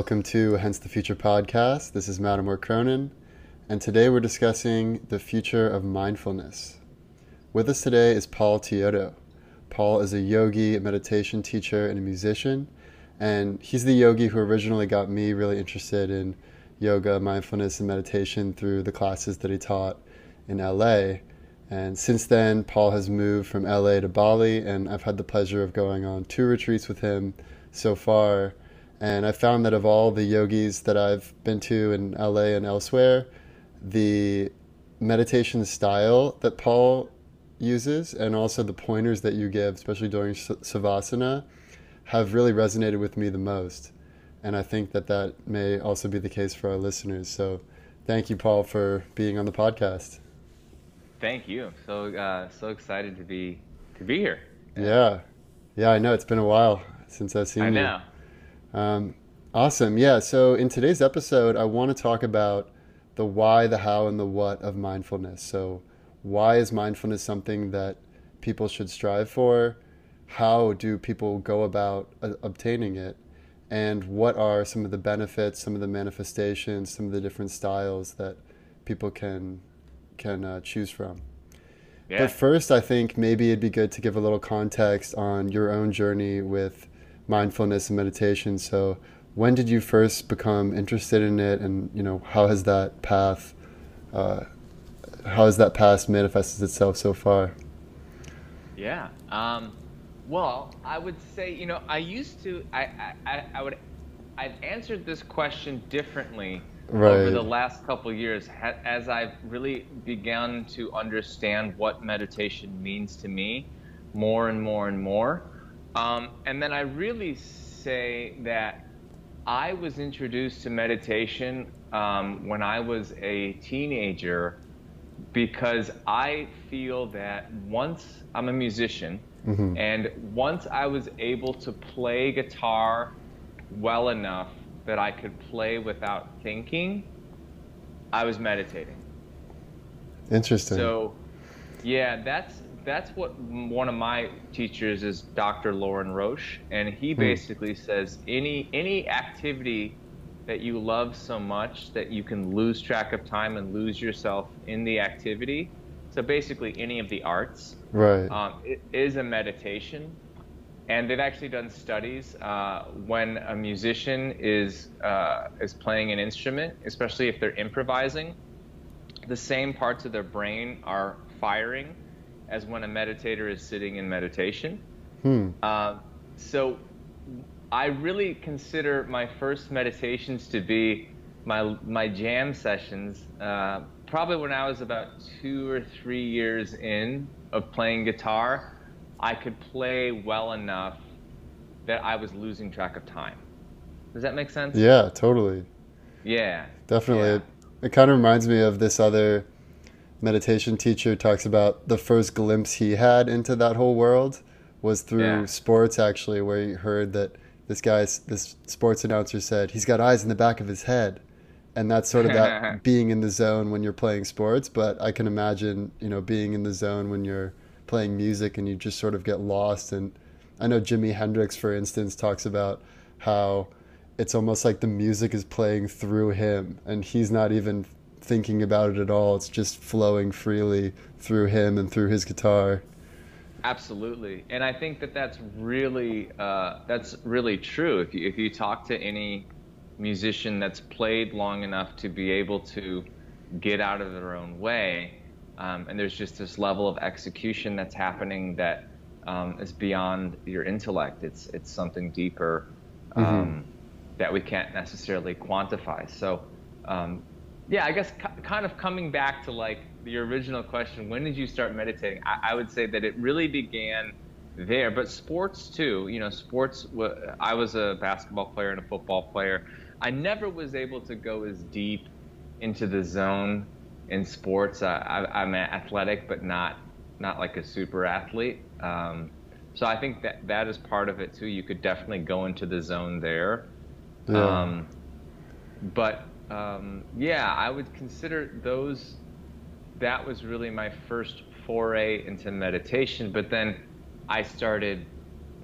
Welcome to Hence the Future podcast. This is Matamor Cronin, and today we're discussing the future of mindfulness. With us today is Paul Teodo. Paul is a yogi, a meditation teacher, and a musician, and he's the yogi who originally got me really interested in yoga, mindfulness, and meditation through the classes that he taught in LA. And since then, Paul has moved from LA to Bali, and I've had the pleasure of going on two retreats with him so far. And I found that of all the yogis that I've been to in LA and elsewhere, the meditation style that Paul uses and also the pointers that you give, especially during Savasana, have really resonated with me the most. And I think that that may also be the case for our listeners. So thank you, Paul, for being on the podcast. Thank you. So uh, so excited to be to be here. Yeah, yeah. I know it's been a while since I've seen I you. I know. Um, awesome. Yeah. So in today's episode, I want to talk about the why, the how, and the what of mindfulness. So why is mindfulness something that people should strive for? How do people go about uh, obtaining it? And what are some of the benefits, some of the manifestations, some of the different styles that people can can uh, choose from? Yeah. But first, I think maybe it'd be good to give a little context on your own journey with mindfulness and meditation. So, when did you first become interested in it, and you know how has that path, uh, how has that path manifested itself so far? Yeah. Um, well, I would say, you know, I used to, I, I, I would, I've answered this question differently Right. over the last couple years as I've really begun to understand what meditation means to me more and more and more. Um, and then I really say that I was introduced to meditation um, when I was a teenager because I feel that once I'm a musician, Mhm. and once I was able to play guitar well enough that I could play without thinking, I was meditating. Interesting. So, yeah, that's that's what one of my teachers is Dr. Lorin Roche, and he basically says any any activity that you love so much that you can lose track of time and lose yourself in the activity. So basically, any of the arts right. um, it is a meditation. And they've actually done studies uh, when a musician is uh, is playing an instrument, especially if they're improvising, the same parts of their brain are firing as when a meditator is sitting in meditation. hmm. Uh, so I really consider my first meditations to be my my jam sessions. Uh, probably when I was about two or three years in of playing guitar, I could play well enough that I was losing track of time. Does that make sense? Yeah. Totally. Yeah. Definitely. Yeah. It, it kind of reminds me of this other meditation teacher talks about the first glimpse he had into that whole world was through Yeah. sports actually where he heard that this guy's this sports announcer said he's got eyes in the back of his head. And that's sort of that being in the zone when you're playing sports. But i can imagine you know being in the zone when you're playing music and you just sort of get lost. And i know jimi hendrix for instance talks about how it's almost like the music is playing through him and he's not even thinking about it at all it's just flowing freely through him and through his guitar Absolutely, and I think that that's really uh, that's really true. If you if you talk to any musician that's played long enough to be able to get out of their own way, um, and there's just this level of execution that's happening that um, is beyond your intellect. It's it's something deeper um, that we can't necessarily quantify. So. Yeah, I guess kind of coming back to like the original question, when did you start meditating? I, I would say that it really began there, but sports too. You know, sports. I was a basketball player and a football player. I never was able to go as deep into the zone in sports. I, I, I'm athletic, but not not like a super athlete. Um, so I think that that is part of it too. You could definitely go into the zone there. Yeah. Um, but um, yeah, I would consider those. That was really my first foray into meditation. But then I started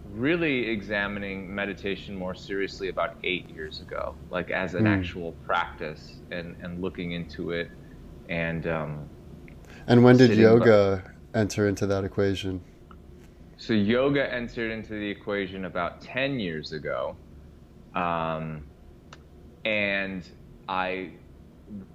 really examining meditation more seriously about eight years ago, like as an Mm. actual practice and, and looking into it. And um, And when did yoga enter into that equation? so yoga entered into the equation about 10 years ago. Um, and I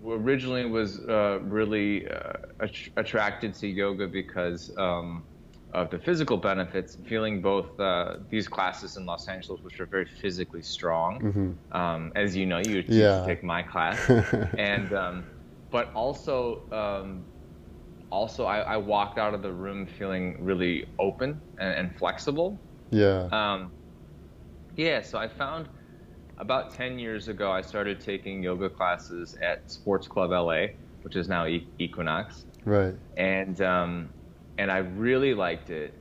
originally was uh, really uh, att- attracted to yoga because um, of the physical benefits, feeling both uh, these classes in Los Angeles, which are very physically strong. Um, as you know, you Yeah. take my class. and um, but also um, also I, I walked out of the room feeling really open and, and flexible Yeah. um, yeah, so I found about 10 years ago, I started taking yoga classes at Sports Club LA, which is now Equinox, right. and um, and I really liked it.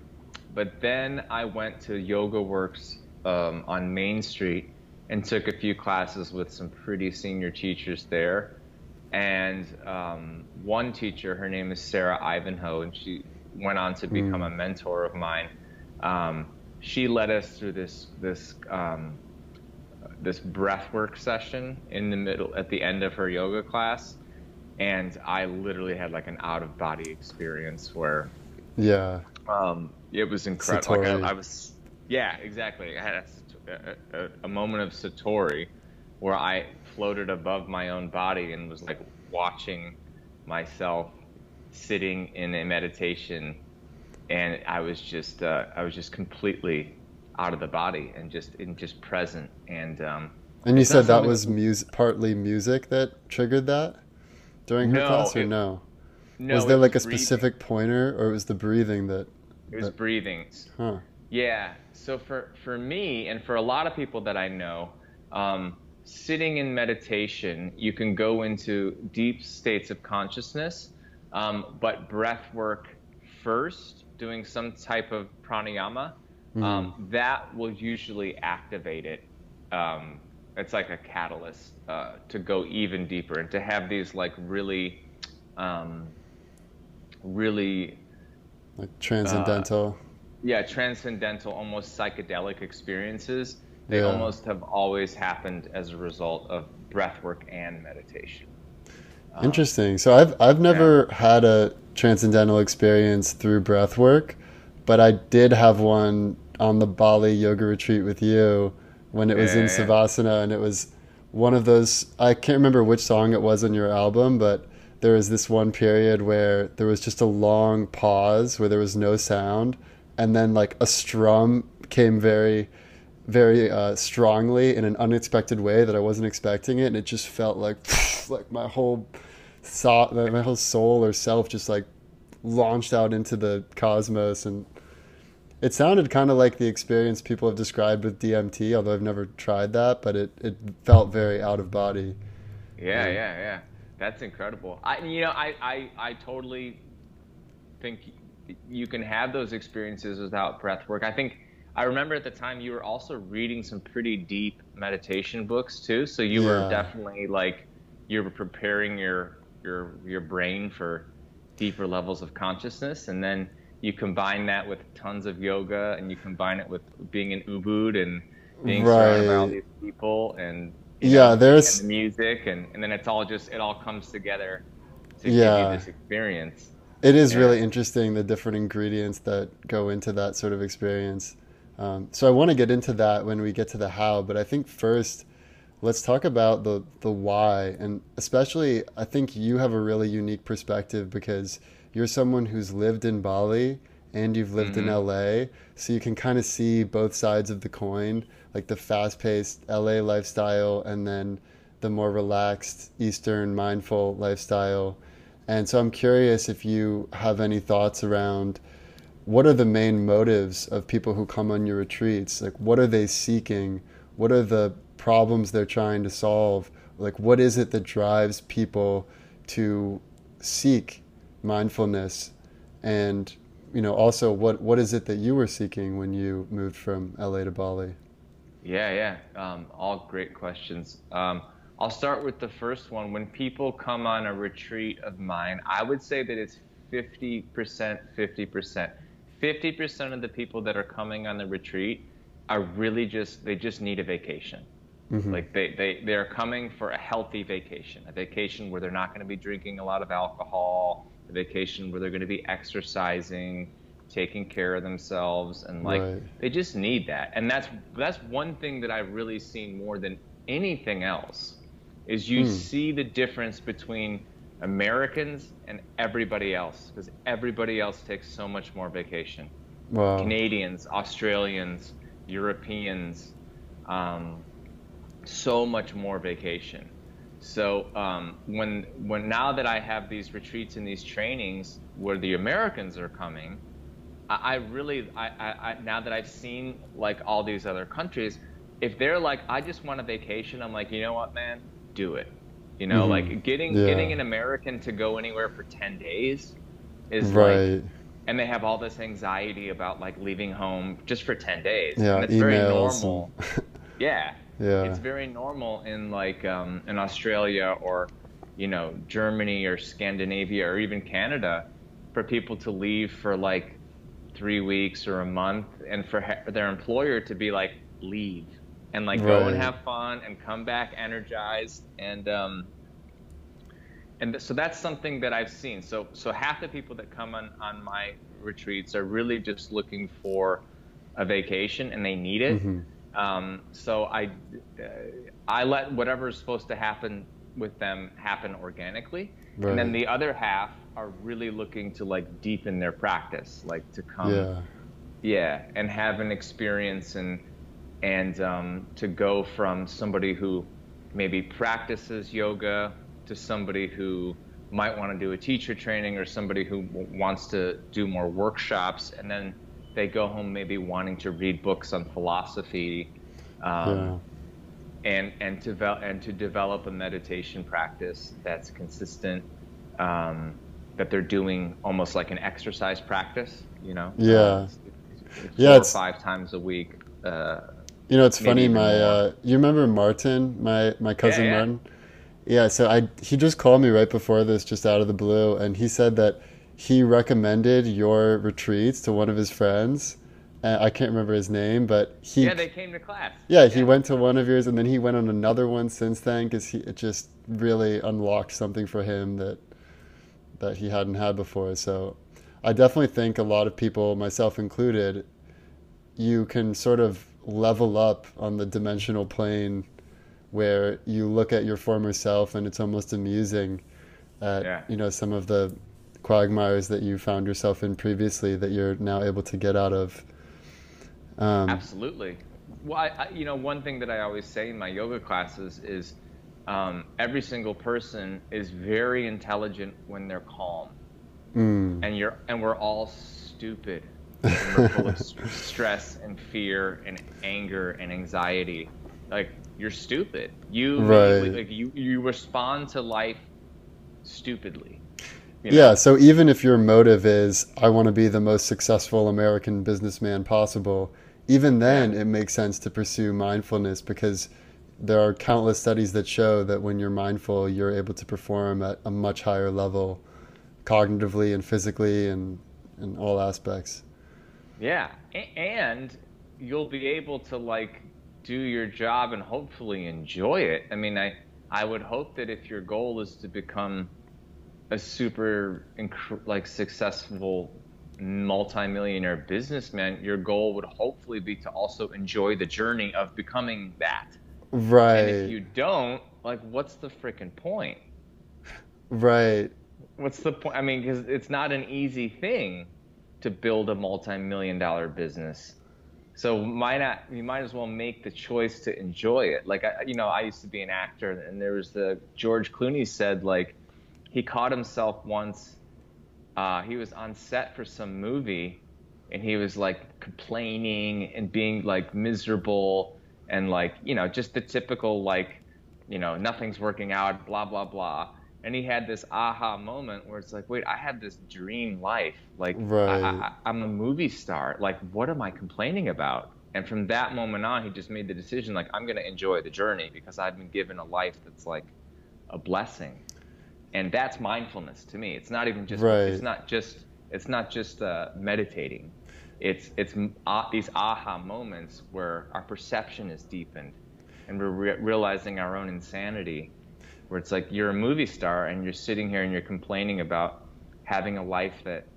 But then I went to Yoga Works um, on Main Street and took a few classes with some pretty senior teachers there. And um, one teacher, her name is Sarah Ivanhoe, and she went on to become a mentor of mine. Um, she led us through this this um, this breathwork session in the middle at the end of her yoga class, and I literally had like an out of body experience where Yeah. um, it was incredible. Like I, I was, yeah, exactly. I had a, a, a, a moment of satori where I floated above my own body and was like watching myself sitting in a meditation, and I was just, uh, I was just completely out of the body and just, and just present. And um, And you said that was music, partly music that triggered that during her No, class, or it- no? no, was there like a breathing. specific pointer, or it was the breathing that? It was that- breathing. Huh. Yeah. So for for me and for a lot of people that I know, um, sitting in meditation, you can go into deep states of consciousness, um, but breath work first, doing some type of pranayama, um, that will usually activate it. Um, it's like a catalyst uh, to go even deeper and to have these like really, um, really Like transcendental. yeah, transcendental, almost psychedelic experiences. They Yeah. almost have always happened as a result of breath work and meditation. Um, Interesting. So I've I've never had a transcendental experience through breath work, but I did have one on the Bali yoga retreat with you when it was in Yeah, yeah. Savasana and it was one of those I can't remember which song it was on your album, but there was this one period where there was just a long pause where there was no sound and then like a strum came very very uh, strongly in an unexpected way that I wasn't expecting it, and it just felt like like my whole so, my whole soul or self just like launched out into the cosmos, and it sounded kind of like the experience people have described with DMT, although I've never tried that, but it it felt very out of body. Yeah, Yeah. yeah, yeah. That's incredible. I, you know, I, I, I totally think you can have those experiences without breath work. I think I remember at the time you were also reading some pretty deep meditation books too. So you Yeah. were definitely like you were preparing your your your brain for deeper levels of consciousness, and then you combine that with tons of yoga, and you combine it with being in Ubud and being surrounded by all Right. these people and Yeah, know, there's- and the music, and, and then it's all just it all comes together to Yeah. give you this experience. It is really interesting the different ingredients that go into that sort of experience. Um, so I want to get into that when we get to the how, but I think first let's talk about the the why, and especially I think you have a really unique perspective because you're someone who's lived in Bali and you've lived in mm-hmm. LA, so you can kind of see both sides of the coin, like the fast-paced LA lifestyle and then the more relaxed Eastern mindful lifestyle. And so I'm curious if you have any thoughts around what are the main motives of people who come on your retreats? Like, what are they seeking? What are the problems they're trying to solve? Like, what is it that drives people to seek mindfulness? And, you know, also, what, what is it that you were seeking when you moved from LA to Bali? Yeah, yeah. Um, all great questions. Um, I'll start with the first one. When people come on a retreat of mine, I would say that it's 50%, 50%. 50% of the people that are coming on the retreat are really just they just need a vacation. Mm-hmm. Like they, they, they're coming for a healthy vacation, a vacation where they're not going to be drinking a lot of alcohol, vacation where they're going to be exercising, taking care of themselves, and like right. they just need that. And that's that's one thing that I've really seen more than anything else is you mm. see the difference between Americans and everybody else because everybody else takes so much more vacation. Wow. Canadians, Australians, Europeans. Um, so much more vacation. So um, when when now that I have these retreats and these trainings where the Americans are coming, I, I really I, I, now that I've seen like all these other countries, if they're like I just want a vacation, I'm like you know what man, do it. You know, mm-hmm. like getting yeah. getting an American to go anywhere for ten days is right. like and they have all this anxiety about like leaving home just for 10 days. Yeah, and it's emails very normal. Yeah. Yeah. It's very normal in like um, in Australia or you know Germany or Scandinavia or even Canada for people to leave for like three weeks or a month and for ha- their employer to be like leave and like right. go and have fun and come back energized and um, and th- so that's something that I've seen. So so half the people that come on on my retreats are really just looking for a vacation and they need it. Mm-hmm. Um, so I, uh, I let whatever is supposed to happen with them happen organically, right. and then the other half are really looking to like deepen their practice, like to come, yeah, yeah and have an experience and and um, to go from somebody who maybe practices yoga to somebody who might want to do a teacher training or somebody who wants to do more workshops and then they go home maybe wanting to read books on philosophy, um, yeah. and and to ve- and to develop a meditation practice that's consistent, um, that they're doing almost like an exercise practice. You know. Yeah. it's, it's yeah. It's five times a week. Uh, you know, it's funny. My uh, you remember Martin, my my cousin yeah, yeah. Martin. Yeah, so I he just called me right before this, just out of the blue, and he said that he recommended your retreats to one of his friends. Uh, I can't remember his name, but he. Yeah, they came to class. Yeah, he went to one of yours, and then he went on another one since then because he it just really unlocked something for him that that he hadn't had before. So, I definitely think a lot of people, myself included, you can sort of level up on the dimensional plane where you look at your former self and it's almost amusing at yeah. you know some of the quagmires that you found yourself in previously that you're now able to get out of. Um, Absolutely. Well, I, I, you know, one thing that I always say in my yoga classes is um, every single person is very intelligent when they're calm, mm. and you're and we're all stupid. we're full of stress and fear and anger and anxiety. Like you're stupid. You right. like you you respond to life stupidly you know? Yeah, so even if your motive is, I want to be the most successful American businessman possible, even then it makes sense to pursue mindfulness because there are countless studies that show that when you're mindful, you're able to perform at a much higher level cognitively and physically and in all aspects. Yeah, and you'll be able to like do your job and hopefully enjoy it. I mean, I I would hope that if your goal is to become a super inc- like successful multimillionaire businessman, your goal would hopefully be to also enjoy the journey of becoming that. Right. And if you don't, like, what's the freaking point? Right. What's the point? I mean, because it's not an easy thing to build a multi-million dollar business. So why not? You might as well make the choice to enjoy it. Like, I, you know, I used to be an actor, and there was the George Clooney said like he caught himself once. Uh, he was on set for some movie, and he was like complaining and being like miserable and like you know just the typical like you know nothing's working out, blah blah blah. And he had this aha moment where it's like, wait, I had this dream life. Like right. I, I, I'm a movie star. Like what am I complaining about? And from that moment on, he just made the decision like I'm gonna enjoy the journey because I've been given a life that's like a blessing and that's mindfulness to me. It's not even just. Right. It's not just. It's not just uh, meditating. it's it's uh, these aha moments where our perception is deepened, and we're re- realizing our own insanity. Where it's like you're a movie star and you're sitting here and you're complaining about having a life that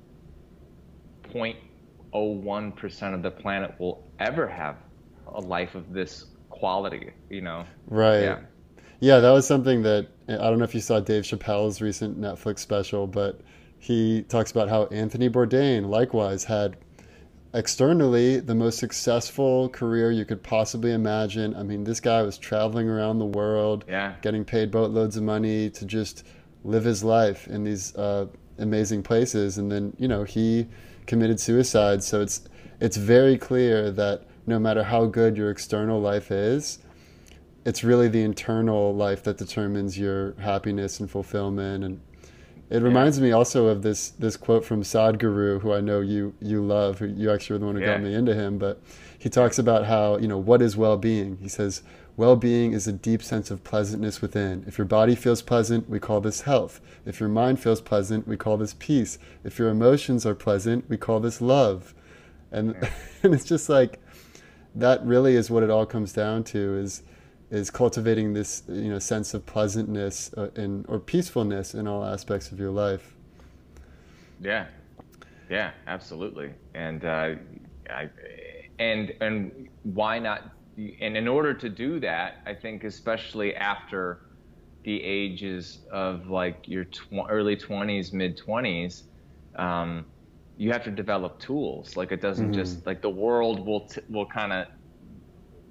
0.01% of the planet will ever have a life of this quality, you know? Right. Yeah. Yeah, that was something that I don't know if you saw Dave Chappelle's recent Netflix special, but he talks about how Anthony Bourdain likewise had externally the most successful career you could possibly imagine. I mean, this guy was traveling around the world, yeah. getting paid boatloads of money to just live his life in these uh, amazing places, and then you know he committed suicide. So it's it's very clear that no matter how good your external life is, it's really the internal life that determines your happiness and fulfillment and it reminds yeah. me also of this this quote from Sadhguru, who I know you you love. Who you actually were the one who yeah. got me into him. But he talks about how you know what is well being. He says well being is a deep sense of pleasantness within. If your body feels pleasant, we call this health. If your mind feels pleasant, we call this peace. If your emotions are pleasant, we call this love. And yeah. and it's just like that. Really, is what it all comes down to. Is is cultivating this you know sense of pleasantness uh, and or peacefulness in all aspects of your life. Yeah, yeah, absolutely, and uh, I, and and why not? And in order to do that, I think especially after the ages of like your tw- early 20s, mid 20s, um, you have to develop tools. Like it doesn't mm-hmm. just like the world will t- will kind of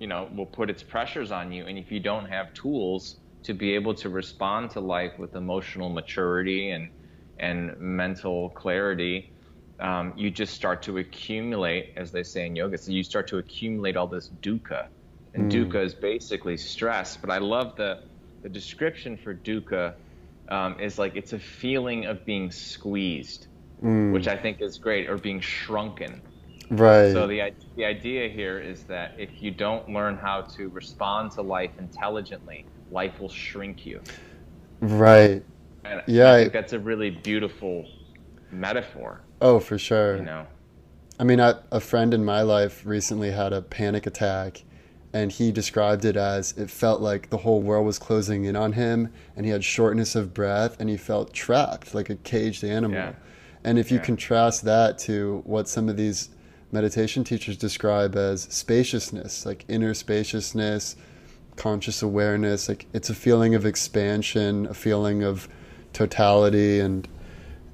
you know will put its pressures on you and if you don't have tools to be able to respond to life with emotional maturity and and mental clarity um, you just start to accumulate as they say in yoga so you start to accumulate all this dukkha and mm. dukkha is basically stress but i love the the description for dukkha um, is like it's a feeling of being squeezed mm. which i think is great or being shrunken Right. So the the idea here is that if you don't learn how to respond to life intelligently, life will shrink you. Right. And yeah, I think that's a really beautiful metaphor. Oh, for sure. You know. I mean, I, a friend in my life recently had a panic attack, and he described it as it felt like the whole world was closing in on him, and he had shortness of breath, and he felt trapped like a caged animal. Yeah. And if you yeah. contrast that to what some of these meditation teachers describe as spaciousness, like inner spaciousness, conscious awareness. Like it's a feeling of expansion, a feeling of totality, and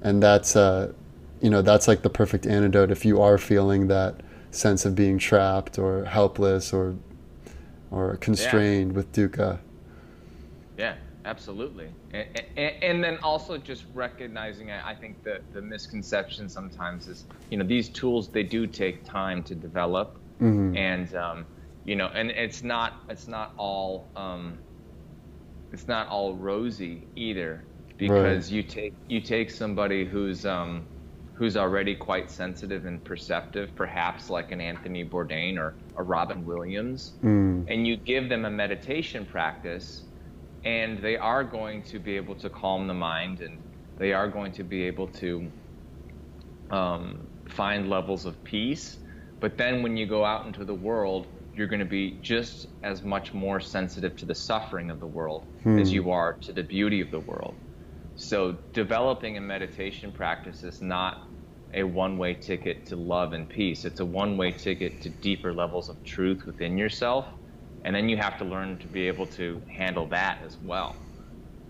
and that's uh, you know that's like the perfect antidote if you are feeling that sense of being trapped or helpless or or constrained yeah. with dukkha. Yeah, absolutely. And, and, and, then also just recognizing, I think that the misconception sometimes is, you know, these tools they do take time to develop, mm-hmm. and um, you know, and it's not it's not all um, it's not all rosy either, because right. you take you take somebody who's um, who's already quite sensitive and perceptive, perhaps like an Anthony Bourdain or a Robin Williams, mm. and you give them a meditation practice and they are going to be able to calm the mind and they are going to be able to um, find levels of peace. But then when you go out into the world, you're going to be just as much more sensitive to the suffering of the world hmm. as you are to the beauty of the world. So developing a meditation practice is not a one-way ticket to love and peace. It's a one-way ticket to deeper levels of truth within yourself and then you have to learn to be able to handle that as well.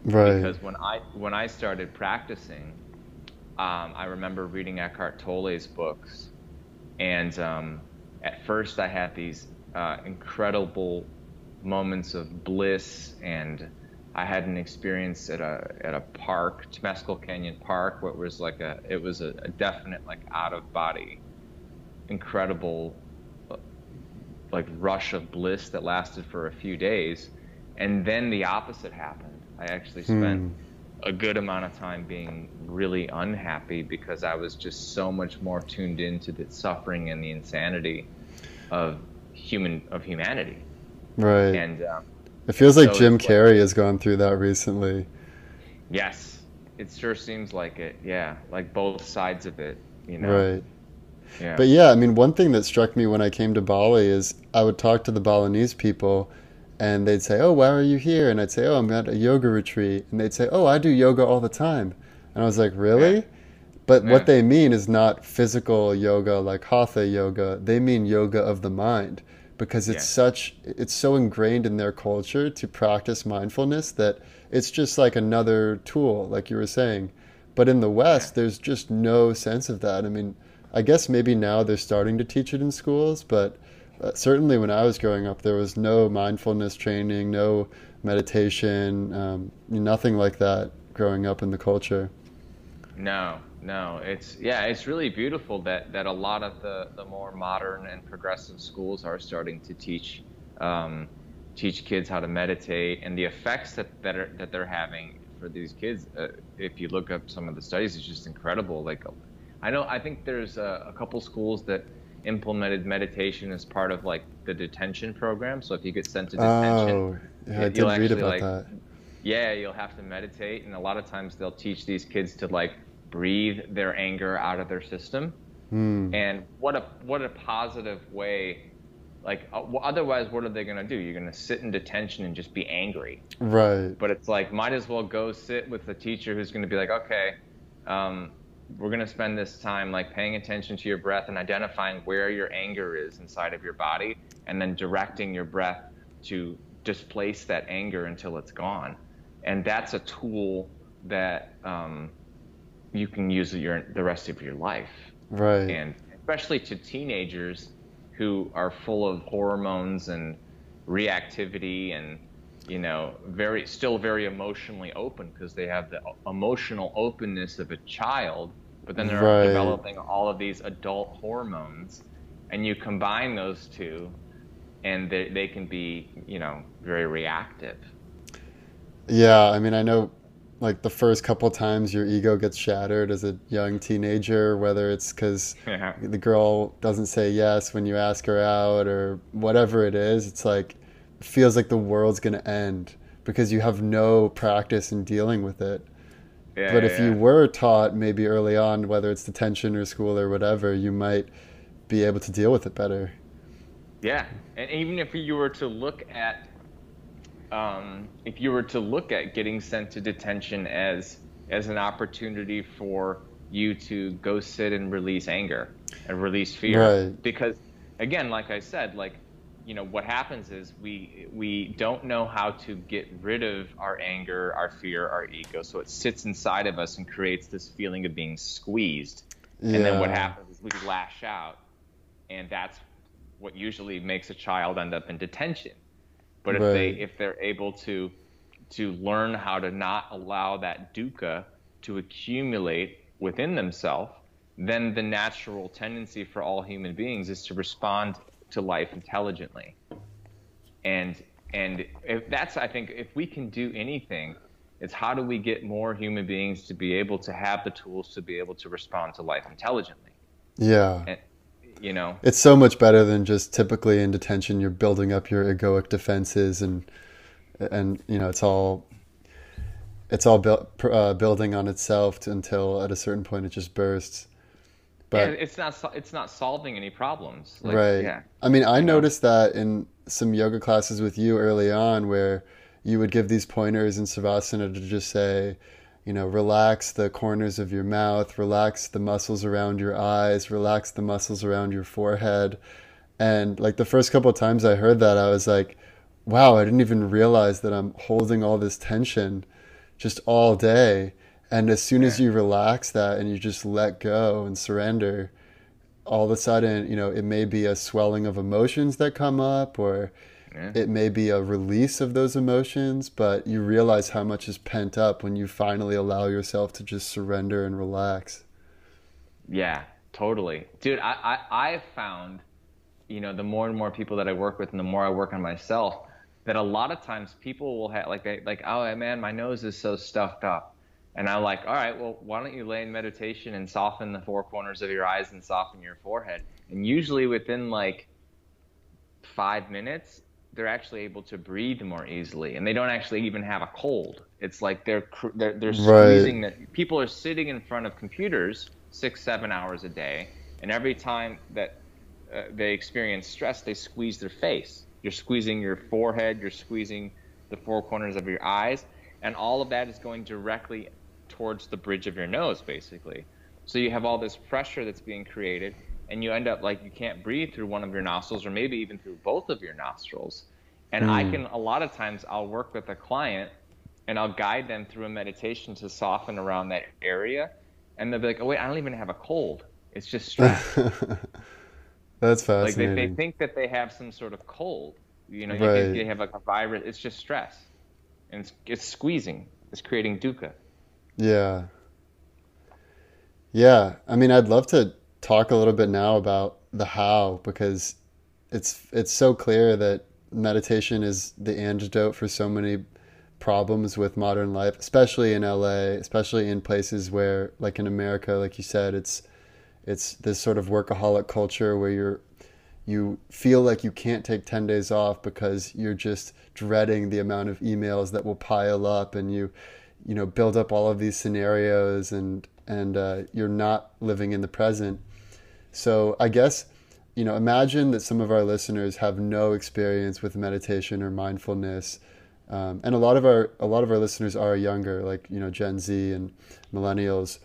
Right. Because when I when I started practicing, um, I remember reading Eckhart Tolle's books, and um, at first I had these uh, incredible moments of bliss, and I had an experience at a at a park, Temescal Canyon Park, what was like a it was a, a definite like out of body, incredible like rush of bliss that lasted for a few days, and then the opposite happened. I actually spent hmm. a good amount of time being really unhappy because I was just so much more tuned into the suffering and the insanity of human of humanity. Right. And um, it feels like so Jim Carrey like, has gone through that recently. Yes, it sure seems like it. Yeah, like both sides of it. You know. Right. Yeah. But yeah, I mean, one thing that struck me when I came to Bali is I would talk to the Balinese people and they'd say, "Oh, why are you here?" And I'd say, "Oh, I'm at a yoga retreat." And they'd say, "Oh, I do yoga all the time." And I was like, "Really?" Yeah. But yeah. what they mean is not physical yoga like hatha yoga. They mean yoga of the mind because it's such it's so ingrained in their culture to practice mindfulness that it's just like another tool like you were saying. But in the West, there's just no sense of that. I mean, I guess maybe now they're starting to teach it in schools, but uh, certainly when I was growing up, there was no mindfulness training, no meditation, um, nothing like that growing up in the culture. No, no, it's yeah, it's really beautiful that that a lot of the the more modern and progressive schools are starting to teach um, teach kids how to meditate and the effects that that are that they're having for these kids. Uh, if you look up some of the studies, it's just incredible. Like, I know I think there's a, a couple schools that implemented meditation as part of like the detention program. So if you get sent to detention, oh, yeah, I did read about like, that. Yeah, you'll have to meditate, and a lot of times they'll teach these kids to like breathe their anger out of their system. Hmm. And what a what a positive way. Like uh, otherwise, what are they gonna do? You're gonna sit in detention and just be angry. Right. But it's like might as well go sit with the teacher who's gonna be like, okay, um, we're going to spend this time like paying attention to your breath and identifying where your anger is inside of your body and then directing your breath to displace that anger until it's gone. And that's a tool that um, you can use your, the rest of your life. Right. And especially to teenagers who are full of hormones and reactivity and you know, very still very emotionally open because they have the emotional openness of a child, but then they're right. developing all of these adult hormones, and you combine those two, and they they can be you know very reactive. Yeah, I mean, I know like the first couple times your ego gets shattered as a young teenager, whether it's because yeah. the girl doesn't say yes when you ask her out or whatever it is, it's like feels like the world's going to end because you have no practice in dealing with it. Yeah, but if yeah. you were taught maybe early on, whether it's detention or school or whatever, you might be able to deal with it better. Yeah, and even if you were to look at, um, if you were to look at getting sent to detention as as an opportunity for you to go sit and release anger and release fear, right. because again, like I said, like you know what happens is we we don't know how to get rid of our anger, our fear, our ego. So it sits inside of us and creates this feeling of being squeezed. Yeah. And then what happens is we lash out, and that's what usually makes a child end up in detention. But if right. they if they're able to to learn how to not allow that dukkha to accumulate within themselves, then the natural tendency for all human beings is to respond to life intelligently. And and if that's I think if we can do anything, it's how do we get more human beings to be able to have the tools to be able to respond to life intelligently. Yeah. And, you know. It's so much better than just typically in detention you're building up your egoic defenses and and you know it's all it's all built, uh, building on itself to, until at a certain point it just bursts. But yeah, it's not it's not solving any problems. Like, right. Yeah. I mean, I noticed know? that in some yoga classes with you early on, where you would give these pointers in savasana to just say, you know, relax the corners of your mouth, relax the muscles around your eyes, relax the muscles around your forehead. And like the first couple of times I heard that, I was like, wow, I didn't even realize that I'm holding all this tension just all day. And as soon as you relax that and you just let go and surrender, all of a sudden, you know, it may be a swelling of emotions that come up or yeah. it may be a release of those emotions, but you realize how much is pent up when you finally allow yourself to just surrender and relax. Yeah, totally. Dude, I, I, I've found, you know, the more and more people that I work with and the more I work on myself, that a lot of times people will have like, they, like, oh man, my nose is so stuffed up and I'm like, all right, well, why don't you lay in meditation and soften the four corners of your eyes and soften your forehead? And usually within like five minutes, they're actually able to breathe more easily, and they don't actually even have a cold. It's like they're they're, they're squeezing right. that. People are sitting in front of computers six, seven hours a day, And every time that uh, they experience stress, they squeeze their face. You're squeezing your forehead, you're squeezing the four corners of your eyes, and all of that is going directly towards the bridge of your nose, basically. So you have all this pressure that's being created, and you end up like you can't breathe through one of your nostrils, or maybe even through both of your nostrils. And mm. I can, a lot of times, I'll work with a client and I'll guide them through a meditation to soften around that area. And they'll be like, oh, wait, I don't even have a cold. It's just stress. That's fascinating. Like they, they think that they have some sort of cold. You know, right. they have like a virus. It's just stress. And it's, it's squeezing. It's creating dukkha. Yeah. Yeah. I mean, I'd love to talk a little bit now about the how because it's it's so clear that meditation is the antidote for so many problems with modern life, especially in LA, especially in places where, like in America, like you said, it's it's this sort of workaholic culture where you're you feel like you can't take 10 days off because you're just dreading the amount of emails that will pile up and you you know build up all of these scenarios and and uh, you're not living in the present so i guess you know imagine that some of our listeners have no experience with meditation or mindfulness um, and a lot of our a lot of our listeners are younger, like you know Gen Z and millennials.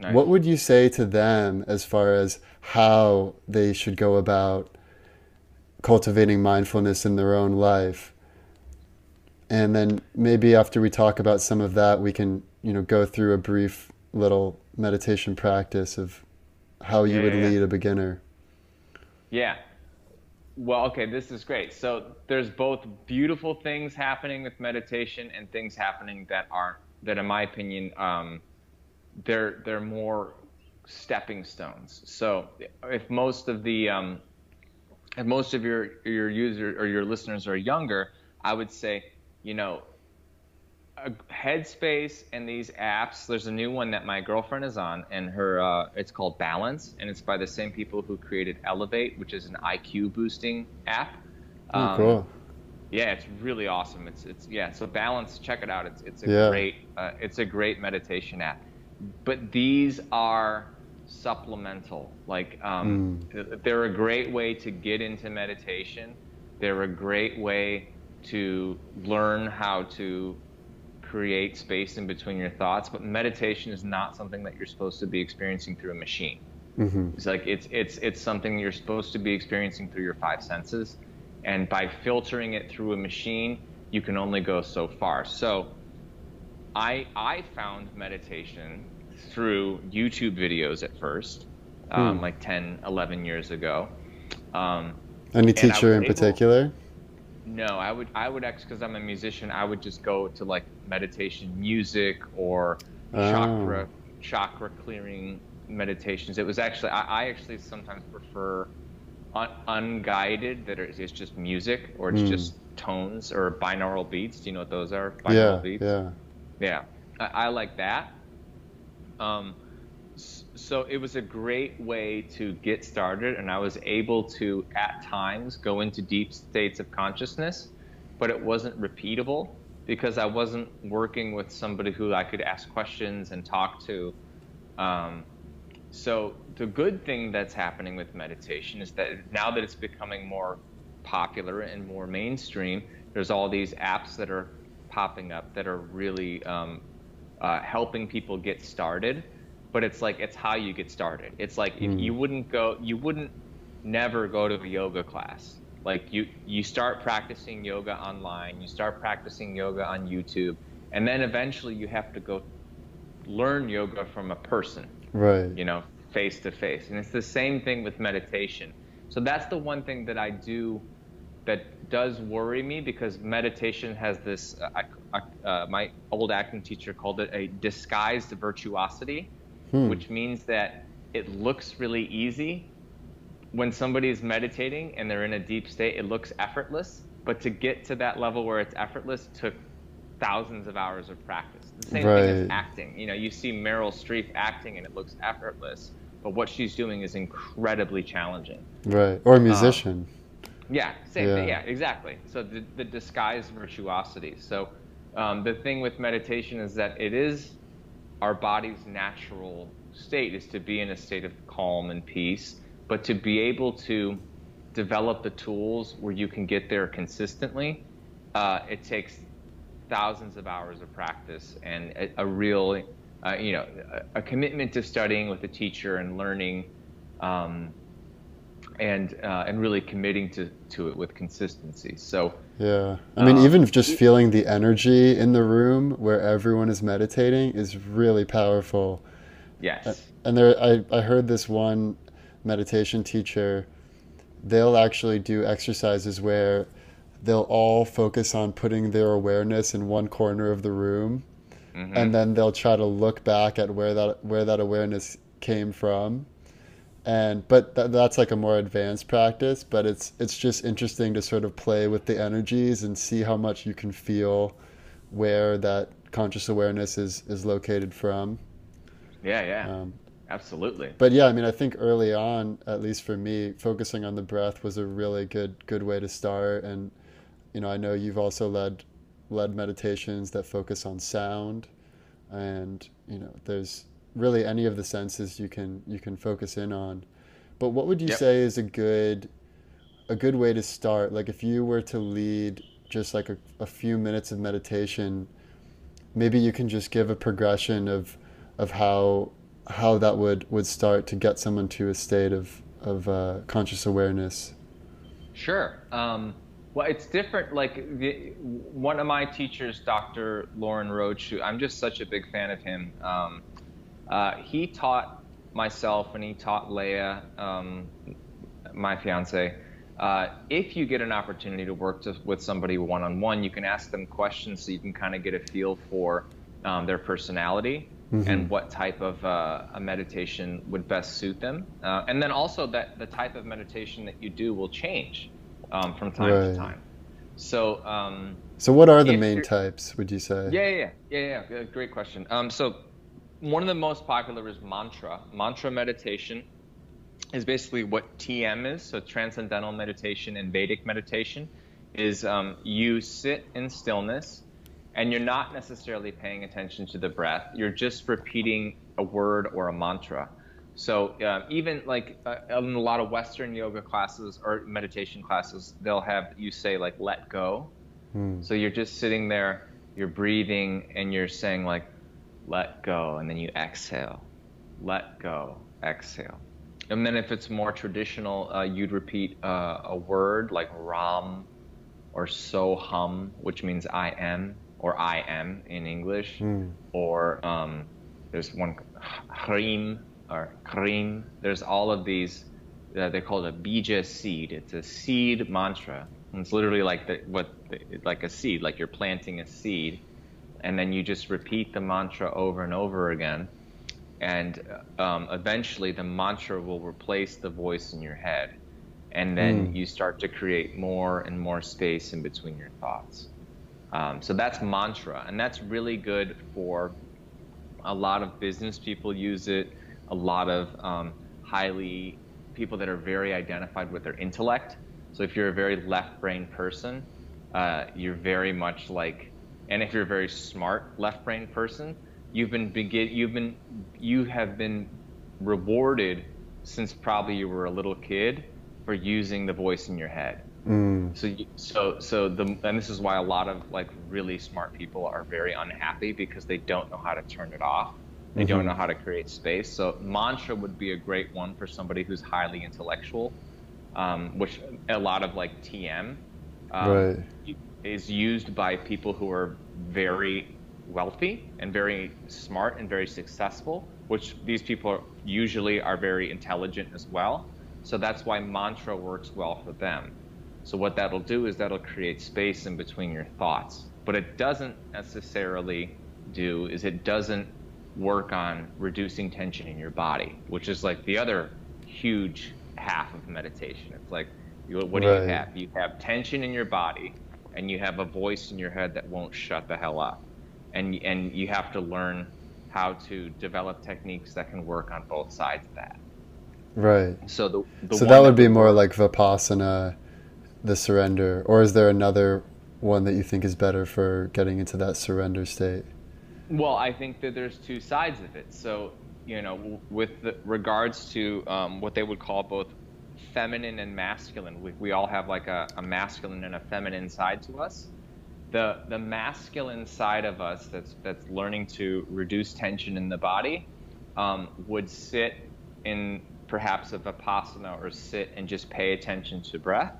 Nice. What would you say to them as far as how they should go about cultivating mindfulness in their own life? And then maybe after we talk about some of that, we can you know go through a brief little meditation practice of how you yeah, would yeah. lead a beginner. Yeah, well, okay, this is great. So there's both beautiful things happening with meditation and things happening that aren't that, in my opinion, um, they're they're more stepping stones. So if most of the um, if most of your your user or your listeners are younger, I would say, you know, Headspace and these apps. There's a new one that my girlfriend is on, and her uh, it's called Balance, and it's by the same people who created Elevate, which is an IQ boosting app. Oh, um, cool. Yeah, it's really awesome. It's it's yeah. So Balance, check it out. It's it's a yeah. great uh, it's a great meditation app. But these are supplemental. Like um, mm. they're a great way to get into meditation. They're a great way to learn how to create space in between your thoughts, but meditation is not something that you're supposed to be experiencing through a machine. Mm-hmm. It's like it's it's it's something you're supposed to be experiencing through your five senses, and by filtering it through a machine, you can only go so far. So, I I found meditation through YouTube videos at first, um, hmm. like 10, 11 years ago. Um, Any teacher in able, particular? No, I would I would actually because I'm a musician. I would just go to like meditation music or oh. chakra chakra clearing meditations. It was actually I, I actually sometimes prefer un, unguided that it's just music or it's mm. just tones or binaural beats. Do you know what those are? Binaural yeah, beats. Yeah. Yeah. I, I like that. Um, so it was a great way to get started and i was able to at times go into deep states of consciousness but it wasn't repeatable because i wasn't working with somebody who i could ask questions and talk to. Um, so the good thing that's happening with meditation is that now that it's becoming more popular and more mainstream there's all these apps that are popping up that are really um, uh, helping people get started but it's like it's how you get started. It's like mm. you wouldn't go, you wouldn't never go to a yoga class. Like you, you start practicing yoga online, you start practicing yoga on YouTube, and then eventually you have to go learn yoga from a person, right? You know, face to face. And it's the same thing with meditation. So that's the one thing that I do that does worry me because meditation has this. Uh, uh, my old acting teacher called it a disguised virtuosity hmm. which means that it looks really easy. When somebody is meditating and they're in a deep state, it looks effortless. But to get to that level where it's effortless took thousands of hours of practice. The same right. thing as acting. You know, you see Meryl Streep acting and it looks effortless, but what she's doing is incredibly challenging. Right. Or a musician. Um, yeah, same yeah. thing. Yeah, exactly. So the, the disguised virtuosity. So um, the thing with meditation is that it is our body's natural state is to be in a state of calm and peace, but to be able to develop the tools where you can get there consistently, uh, it takes thousands of hours of practice and a, a real, uh, you know, a, a, commitment to studying with a teacher and learning, um, and uh, and really committing to to it with consistency. So yeah, I mean, um, even just feeling the energy in the room where everyone is meditating is really powerful. Yes. And there, I I heard this one meditation teacher. They'll actually do exercises where they'll all focus on putting their awareness in one corner of the room mm-hmm. and then they'll try to look back at where that where that awareness came from and but th- that's like a more advanced practice but it's it's just interesting to sort of play with the energies and see how much you can feel where that conscious awareness is is located from. Yeah yeah. Um, absolutely. but yeah i mean i think early on at least for me focusing on the breath was a really good good way to start. And you know, I know you've also led led meditations that focus on sound, and you know, there's really any of the senses you can you can focus in on. But what would you yep. say is a good a good way to start? Like if you were to lead just like a, a few minutes of meditation, maybe you can just give a progression of of how how that would would start to get someone to a state of of uh, conscious awareness. Sure. Um, well, it's different. Like the, one of my teachers, Dr. Lorin Roche, I'm just such a big fan of him. Um, uh, he taught myself and he taught Leah, um, my fiance. Uh, if you get an opportunity to work to, with somebody one on one, you can ask them questions so you can kind of get a feel for um, their personality mm-hmm. and what type of uh, a meditation would best suit them. Uh, and then also that the type of meditation that you do will change um, from time right. to time. So, um, so what are the main types? Would you say? Yeah, yeah, yeah, yeah. yeah. Great question. Um, so, one of the most popular is mantra. Mantra meditation is basically what TM is. So, transcendental meditation and Vedic meditation is um, you sit in stillness and you're not necessarily paying attention to the breath. You're just repeating a word or a mantra. So um, even like uh, in a lot of Western yoga classes or meditation classes, they'll have you say like "let go." Hmm. So you're just sitting there, you're breathing, and you're saying like "let go," and then you exhale, "let go," exhale. And then if it's more traditional, uh, you'd repeat uh, a word like Ram or Soham, which means I am or I am in English, hmm. or um, there's one Hrim or Krim. There's all of these. Uh, they call it a bija seed. It's a seed mantra. And it's literally like the, what like a seed, like you're planting a seed, and then you just repeat the mantra over and over again, and um, eventually the mantra will replace the voice in your head, and then mm. you start to create more and more space in between your thoughts. Um, so that's mantra, and that's really good for a lot of business people use it a lot of um, highly people that are very identified with their intellect. So if you're a very left brain person, uh, you're very much like, and if you're a very smart left brain person, you've been begin, you've been, you have been rewarded since probably you were a little kid for using the voice in your head. Mm. So, so, so the, and this is why a lot of like really smart people are very unhappy because they don't know how to turn it off. They mm-hmm. don't know how to create space. So mantra would be a great one for somebody who's highly intellectual, um, which a lot of like TM um, right. Is used by people who are very wealthy and very smart and very successful, which these people usually are very intelligent as well. So that's why mantra works well for them. So what that'll do is that'll create space in between your thoughts. But it doesn't necessarily do is it doesn't work on reducing tension in your body, which is like the other huge half of meditation. It's like, what do right. you have? You have tension in your body, and you have a voice in your head that won't shut the hell up. And, and you have to learn how to develop techniques that can work on both sides of that. Right. So the, the so that would be more like vipassana, the surrender, or is there another one that you think is better for getting into that surrender state? Well, I think that there's two sides of it. So you know, with the, regards to um, what they would call both feminine and masculine. We, we all have like a, a masculine and a feminine side to us. The the masculine side of us that's that's learning to reduce tension in the body um, would sit in perhaps a vipassana or sit and just pay attention to breath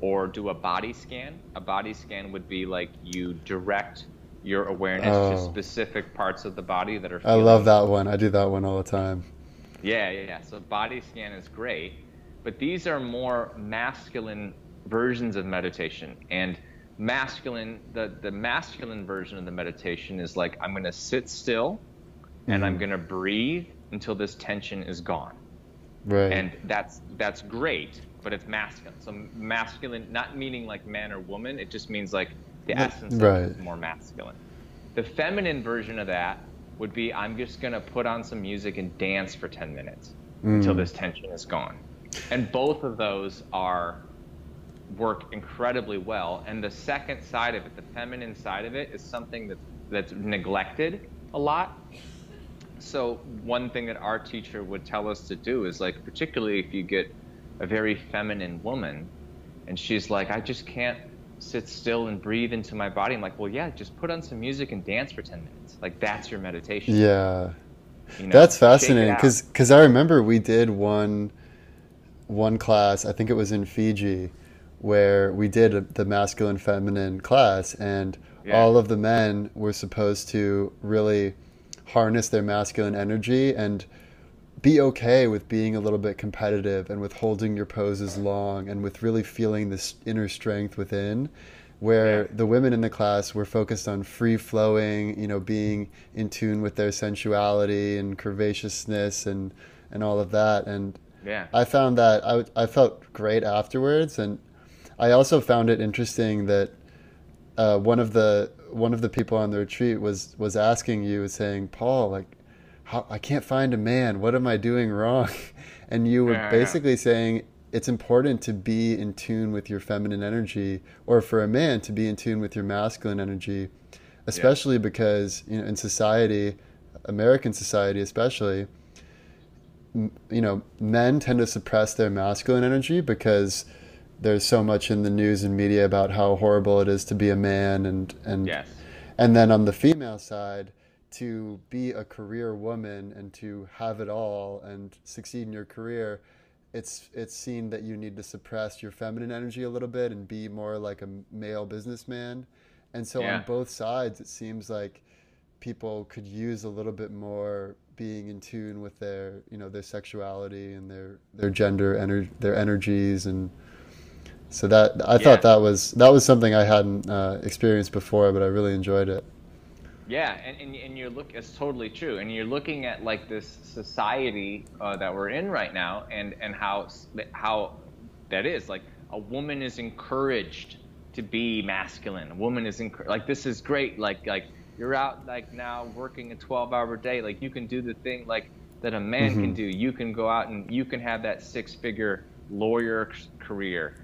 or do a body scan. A body scan would be like you direct your awareness oh. to specific parts of the body that are. I love that one. I do that one all the time. Yeah, yeah, yeah. So body scan is great but these are more masculine versions of meditation and masculine the, the masculine version of the meditation is like i'm going to sit still mm-hmm. and i'm mm-hmm. going to breathe until this tension is gone right and that's that's great but it's masculine so masculine not meaning like man or woman it just means like the essence right. is more masculine the feminine version of that would be i'm just going to put on some music and dance for 10 minutes mm. until this tension is gone and both of those are work incredibly well. And the second side of it, the feminine side of it, is something that's that's neglected a lot. So one thing that our teacher would tell us to do is like, particularly if you get a very feminine woman, and she's like, I just can't sit still and breathe into my body. I'm like, well, yeah, just put on some music and dance for 10 minutes. Like that's your meditation. Yeah. You know, that's fascinating because because I remember we did one one class, I think it was in Fiji, where we did the masculine feminine class, and yeah. all of the men were supposed to really harness their masculine energy and be okay with being a little bit competitive and with holding your poses long and with really feeling this inner strength within where yeah. the women in the class were focused on free flowing you know being in tune with their sensuality and curvaceousness and and all of that and yeah. I found that I, I felt great afterwards, and I also found it interesting that uh, one of the one of the people on the retreat was was asking you, saying, "Paul, like, how, I can't find a man. What am I doing wrong?" And you were yeah, basically yeah. saying it's important to be in tune with your feminine energy, or for a man to be in tune with your masculine energy, especially yeah. because you know in society, American society especially you know, men tend to suppress their masculine energy because there's so much in the news and media about how horrible it is to be a man and and yes. and then on the female side to be a career woman and to have it all and succeed in your career it's it's seen that you need to suppress your feminine energy a little bit and be more like a male businessman and so yeah. on both sides it seems like people could use a little bit more being in tune with their you know their sexuality and their their gender ener- their energies and so that I yeah. thought that was that was something I hadn't uh, experienced before, but I really enjoyed it. Yeah, and, and, and you're look it's totally true, and you're looking at like this society uh, that we're in right now, and and how how that is like a woman is encouraged to be masculine. A woman is encouraged like this is great. Like like you're out like now working a 12 hour day. Like you can do the thing like that a man mm-hmm. can do. You can go out and you can have that six figure lawyer career.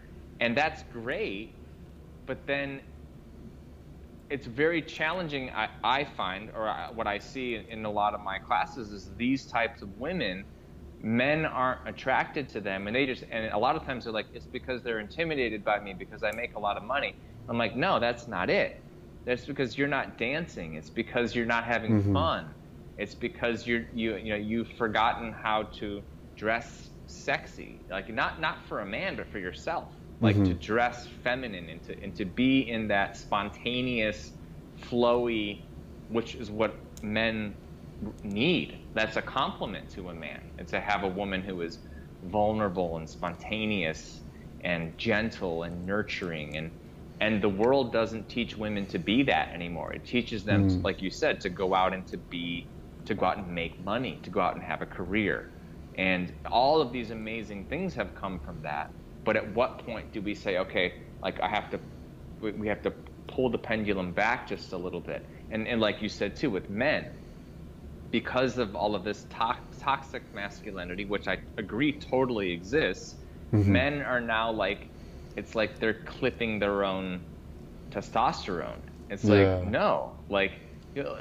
And that's great but then it's very challenging I, I find or I, what i see in, in a lot of my classes is these types of women men aren't attracted to them and they just and a lot of times they're like it's because they're intimidated by me because i make a lot of money. I'm like no that's not it that's because you're not dancing. It's because you're not having mm-hmm. fun. It's because you're you you know you've forgotten how to dress sexy. Like not not for a man, but for yourself. Like mm-hmm. to dress feminine and to and to be in that spontaneous, flowy, which is what men need. That's a compliment to a man. And to have a woman who is vulnerable and spontaneous and gentle and nurturing and and the world doesn't teach women to be that anymore it teaches them mm. like you said to go out and to be to go out and make money to go out and have a career and all of these amazing things have come from that but at what point do we say okay like i have to we have to pull the pendulum back just a little bit and and like you said too with men because of all of this to- toxic masculinity which i agree totally exists mm-hmm. men are now like it's like they're clipping their own testosterone. It's like yeah. no, like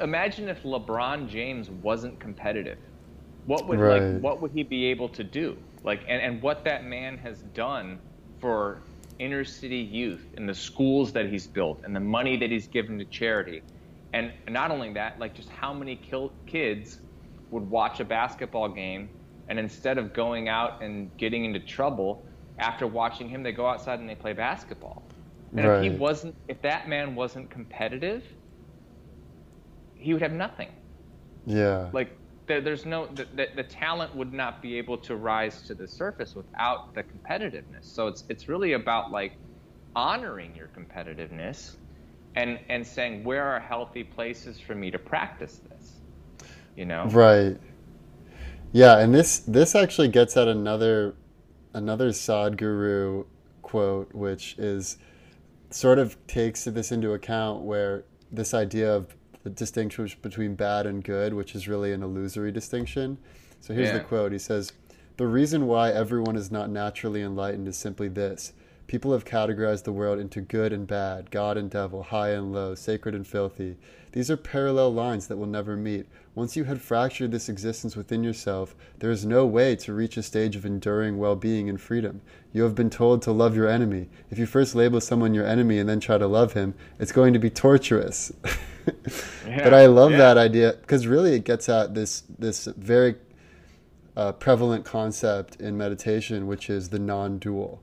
imagine if LeBron James wasn't competitive. What would Right. like what would he be able to do? Like and, and what that man has done for inner city youth and the schools that he's built and the money that he's given to charity. And not only that, like just how many kids would watch a basketball game and instead of going out and getting into trouble after watching him, they go outside and they play basketball. And if he wasn't, if that man wasn't competitive, he would have nothing. Yeah. Like there, there's no the, the, the talent would not be able to rise to the surface without the competitiveness. So it's it's really about like honoring your competitiveness and and saying where are healthy places for me to practice this. You know. Right. Yeah, and this this actually gets at another another Sadhguru quote, which is sort of takes this into account where this idea of the distinction between bad and good, which is really an illusory distinction. So here's the quote. He says, "The reason why everyone is not naturally enlightened is simply this: people have categorized the world into good and bad, God and devil, high and low, sacred and filthy. These are parallel lines that will never meet. Once you had fractured this existence within yourself, there is no way to reach a stage of enduring well-being and freedom. You have been told to love your enemy. If you first label someone your enemy and then try to love him, it's going to be torturous." Yeah, but I love yeah. that idea because really it gets at this this very uh, prevalent concept in meditation, which is the non-dual.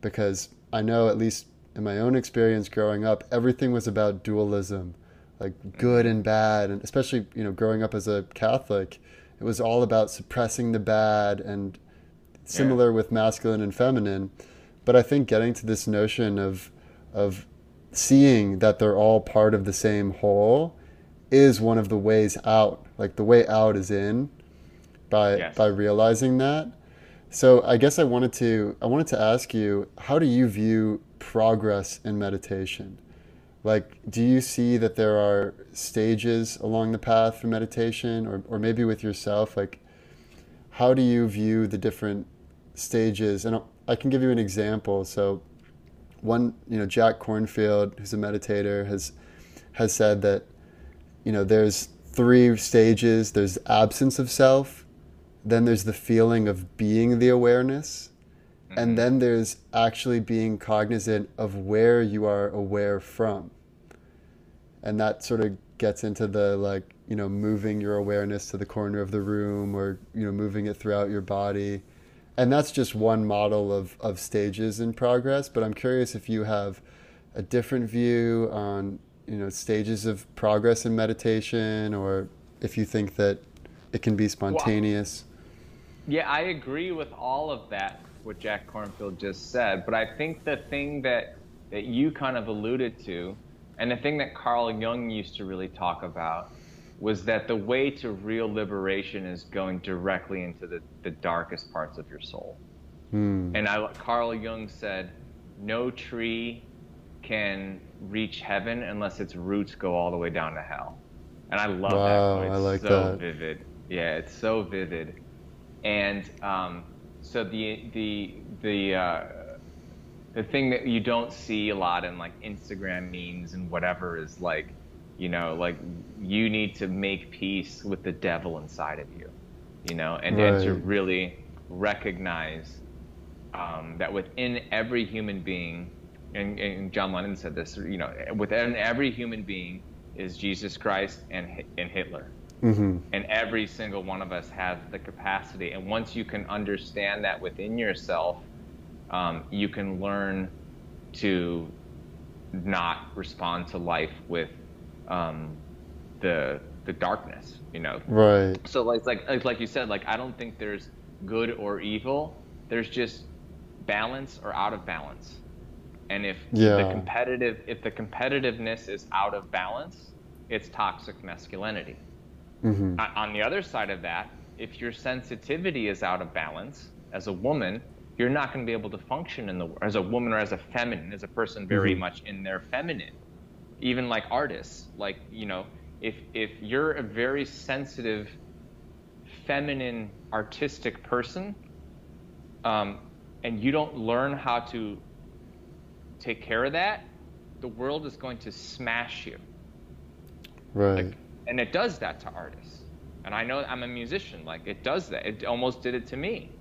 Because I know, at least in my own experience growing up, everything was about dualism, like good and bad, and especially you know growing up as a Catholic, it was all about suppressing the bad and similar with masculine and feminine. But I think getting to this notion of of seeing that they're all part of the same whole is one of the ways out. Like the way out is in by Yes. by realizing that. So I guess I wanted to I wanted to ask you, how do you view progress in meditation? Like, do you see that there are stages along the path for meditation, or, or maybe with yourself? Like, how do you view the different stages? And I can give you an example. So, one, you know, Jack Kornfield, who's a meditator, has has said that, you know, there's three stages. There's absence of self, then there's the feeling of being the awareness, and mm-hmm. then there's actually being cognizant of where you are aware from. And that sort of gets into the like, you know, moving your awareness to the corner of the room or, you know, moving it throughout your body. And that's just one model of, of stages in progress. But I'm curious if you have a different view on, you know, stages of progress in meditation or if you think that it can be spontaneous. Yeah, I agree with all of that, what Jack Kornfield just said. But I think the thing that, that you kind of alluded to, and the thing that Carl Jung used to really talk about, was that the way to real liberation is going directly into the, the darkest parts of your soul. Hmm. And I, Carl Jung said, no tree can reach heaven unless its roots go all the way down to hell. And I love Wow, that. It's I like so that. vivid. Yeah, it's so vivid. And um, so the the the uh, the thing that you don't see a lot in like Instagram memes and whatever is like, you know, like you need to make peace with the devil inside of you, you know, and, and to really recognize um, that within every human being, and, and John Lennon said this, you know, within every human being is Jesus Christ and and Hitler hmm and every single one of us has the capacity. And once you can understand that within yourself um, you can learn to not respond to life with um, the the darkness you know? Right. so like like like like you said like I don't think there's good or evil. There's just balance or out of balance. And if yeah. the competitive if the competitiveness is out of balance it's toxic masculinity hmm on- the other side of that, if your sensitivity is out of balance as a woman, you're not going to be able to function in the as a woman or as a feminine, as a person very Mhm. much in their feminine. Even like artists, like you know, if if you're a very sensitive, feminine, artistic person, um, and you don't learn how to take care of that, the world is going to smash you Right. like, and it does that to artists and I know I'm a musician. Like it does that. It almost did it to me.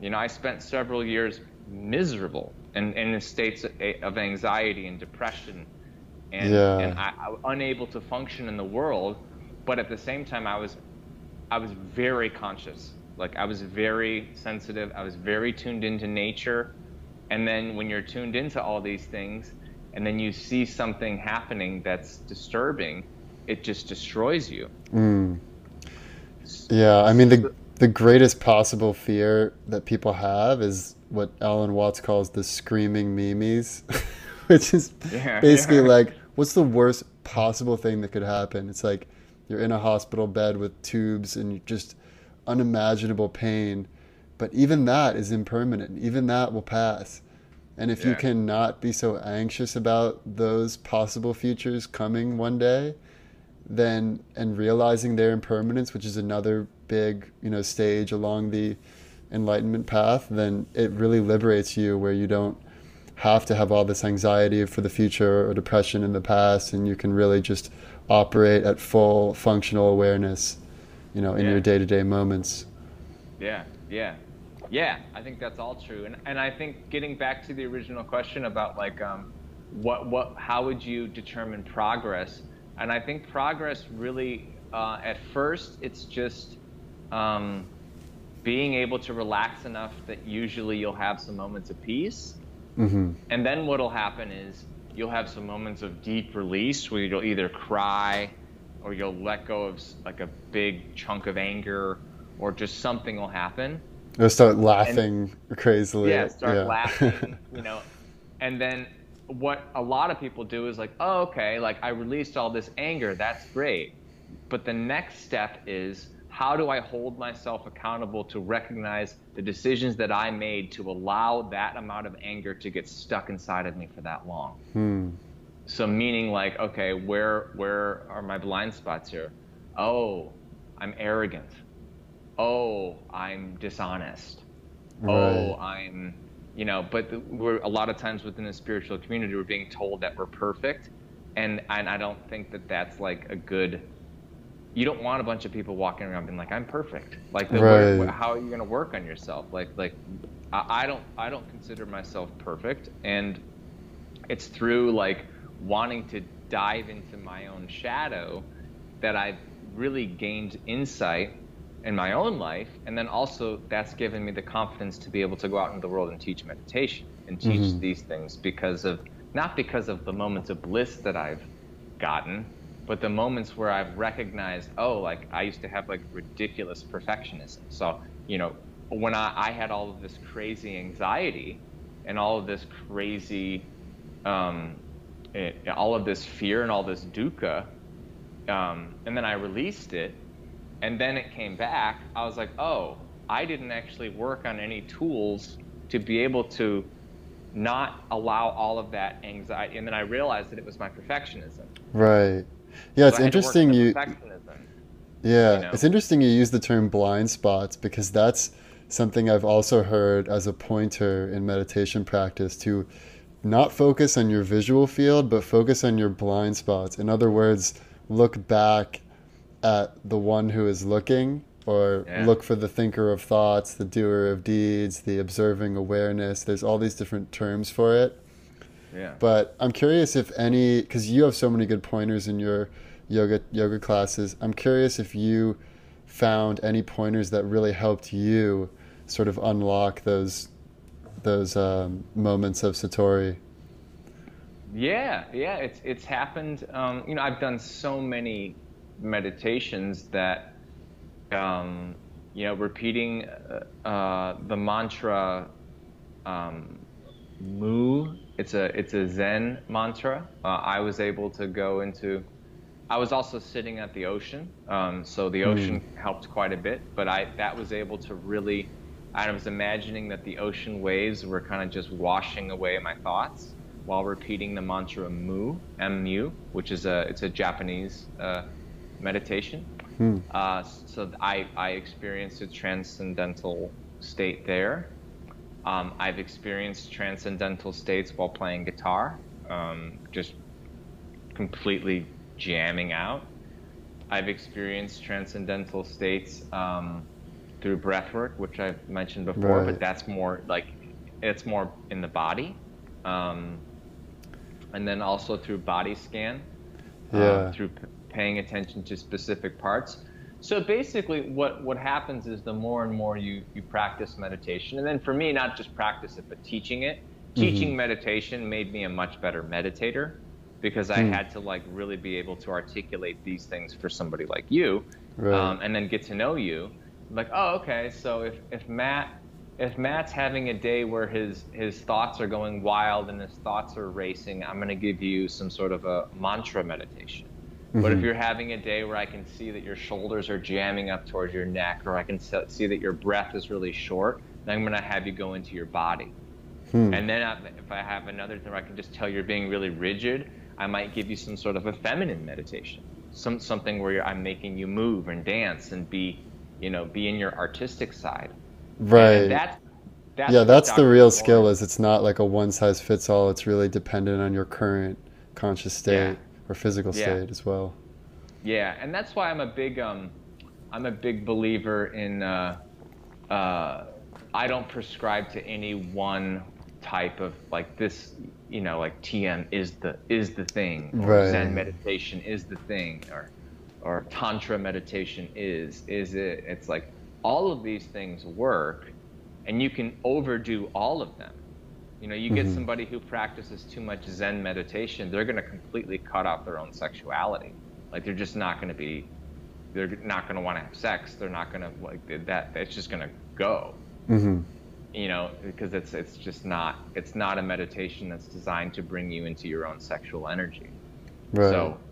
You know, I spent several years miserable and, and in states eh, of anxiety and depression, and Yeah. and I, I unable to function in the world. But at the same time, I was I was very conscious. Like I was very sensitive. I was very tuned into nature. And then when you're tuned into all these things, and then you see something happening that's disturbing, it just destroys you. Mm. Yeah, I mean the the greatest possible fear that people have is what Alan Watts calls the screaming memes, which is Yeah, basically yeah. like what's the worst possible thing that could happen? It's like you're in a hospital bed with tubes and just unimaginable pain, but even that is impermanent. Even that will pass. And if you cannot be so anxious about those possible futures coming one day, then and realizing their impermanence, which is another big you know stage along the enlightenment path, then it really liberates you where you don't have to have all this anxiety for the future or depression in the past, and you can really just operate at full functional awareness, you know, in Yeah. your day to day moments. Yeah, yeah, yeah. I think that's all true, and and I think getting back to the original question about like um, what what how would you determine progress? And I think progress really uh, at first it's just um, being able to relax enough that usually you'll have some moments of peace, hmm and then what'll happen is you'll have some moments of deep release where you'll either cry or you'll let go of like a big chunk of anger or just something will happen. Or start laughing crazily. Yeah, start yeah. laughing, you know. And then what a lot of people do is like, oh, okay, like I released all this anger. That's great. But the next step is how do I hold myself accountable to recognize the decisions that I made to allow that amount of anger to get stuck inside of me for that long? Hmm. So meaning like, okay, where where are my blind spots here? Oh, I'm arrogant. Oh, I'm dishonest. Oh, I'm, you know. But we're a lot of times within the spiritual community, we're being told that we're perfect, and and I don't think that that's like a good. You don't want a bunch of people walking around being like, "I'm perfect." Like, the, Right. how are you going to work on yourself? Like, like, I, I don't, I don't consider myself perfect, and it's through like wanting to dive into my own shadow that I've really gained insight in my own life. And then also that's given me the confidence to be able to go out into the world and teach meditation and teach Mhm. these things because of not because of the moments of bliss that I've gotten, but the moments where I've recognized, oh, like I used to have like ridiculous perfectionism. So, you know, when I, I had all of this crazy anxiety and all of this crazy um, it, all of this fear and all this dukkha, um, and then I released it, and then it came back. I was like, oh, I didn't actually work on any tools to be able to not allow all of that anxiety. And then I realized that it was my perfectionism. Right. Yeah, it's So I had to work on interesting you perfectionism. Yeah, you know? it's interesting you use the term blind spots because that's something I've also heard as a pointer in meditation practice to not focus on your visual field, but focus on your blind spots. In other words, look back at the one who is looking, or Yeah. look for the thinker of thoughts, the doer of deeds, the observing awareness. There's all these different terms for it. Yeah. But I'm curious if any, because you have so many good pointers in your yoga yoga classes. I'm curious if you found any pointers that really helped you sort of unlock those those um, moments of satori. Yeah, yeah, it's it's happened. Um, you know, I've done so many meditations that, um, you know, repeating uh, uh, the mantra um, "Mu." It's a it's a Zen mantra. Uh, I was able to go into. I was also sitting at the ocean, um, so the ocean helped quite a bit. But I that was able to really. I was imagining that the ocean waves were kind of just washing away my thoughts while repeating the mantra "Mu," mu, which is a it's a Japanese uh, meditation. Hmm. Uh, so I, I experienced a transcendental state there. Um, I've experienced transcendental states while playing guitar, um, just completely jamming out. I've experienced transcendental states um, through breath work, which I've mentioned before, Right. but that's more like it's more in the body. Um, and then also through body scan, uh, Yeah. through paying attention to specific parts. So basically, what, what happens is the more and more you, you practice meditation, and then for me, not just practice it, but teaching it. Teaching Mm-hmm. meditation made me a much better meditator because I Hmm. had to like really be able to articulate these things for somebody like you, Right. um, and then get to know you. Like, oh, okay, so if, if Matt if Matt's having a day where his his thoughts are going wild and his thoughts are racing, I'm going to give you some sort of a mantra meditation. But if Mhm. you're having a day where I can see that your shoulders are jamming up towards your neck, or I can see that your breath is really short, then I'm going to have you go into your body. Hmm. And then I, if I have another thing where I can just tell you're being really rigid, I might give you some sort of a feminine meditation, some something where you're, I'm making you move and dance and be, you know, be in your artistic side. right. And that's, that's yeah, that's the real skill. Is it's not like a one size fits all. It's really dependent on your current conscious state Yeah. Or physical Yeah. state as well. Yeah, and that's why I'm a big um, I'm a big believer in uh, uh, I don't prescribe to any one type of like this, you know, like TM is the is the thing, or Right. Zen meditation is the thing, or or Tantra meditation is is it? It's like all of these things work, and you can overdo all of them. You know, you get Mhm. somebody who practices too much Zen meditation, they're going to completely cut off their own sexuality. Like they're just not going to be, they're not going to want to have sex. They're not going to like that. It's just going to go. hmm You know, because it's it's just not it's not a meditation that's designed to bring you into your own sexual energy. Right. So,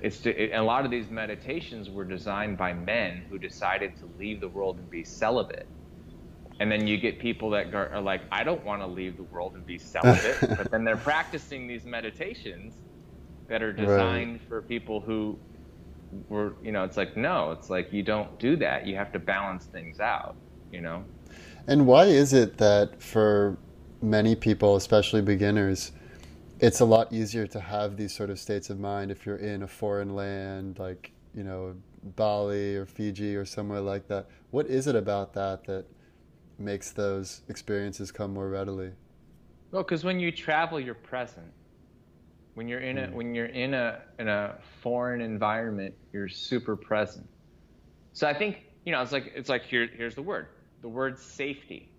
it's to, it, a lot of these meditations were designed by men who decided to leave the world and be celibate. And then you get people that are like, I don't want to leave the world and be celibate, but then they're practicing these meditations that are designed for people who were, you know, it's like, no, it's like you don't do that. You have to balance things out, you know? And why is it that for many people, especially beginners, it's a lot easier to have these sort of states of mind if you're in a foreign land like, you know, Bali or Fiji or somewhere like that? What is it about that that makes those experiences come more readily? Well, because when you travel, you're present. When you're in a Hmm. when you're in a in a foreign environment, you're super present. So I think you know it's like it's like here here's the word the word safety.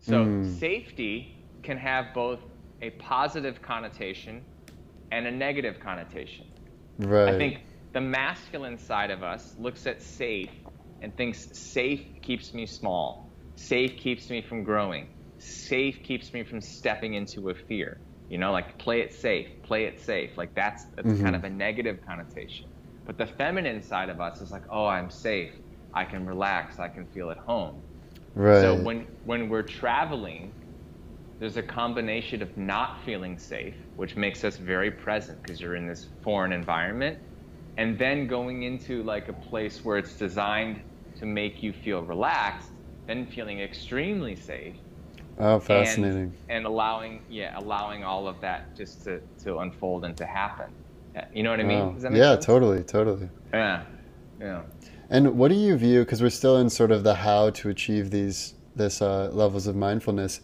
So Mm. safety can have both a positive connotation and a negative connotation. Right. I think the masculine side of us looks at safe and thinks safe keeps me small. Safe keeps me from growing. Safe keeps me from stepping into a fear. You know, like play it safe, play it safe. Like that's, that's Mhm. kind of a negative connotation. But the feminine side of us is like, oh, I'm safe. I can relax. I can feel at home. right. So when when we're traveling, there's a combination of not feeling safe, which makes us very present because you're in this foreign environment, and then going into like a place where it's designed to make you feel relaxed, then feeling extremely safe. oh, fascinating. And, and allowing yeah, allowing all of that just to, to unfold and to happen. You know what I mean? Wow. Does that make yeah, sense? totally, totally. Yeah. Yeah. And what do you view? Because we're still in sort of the how to achieve these this uh, levels of mindfulness.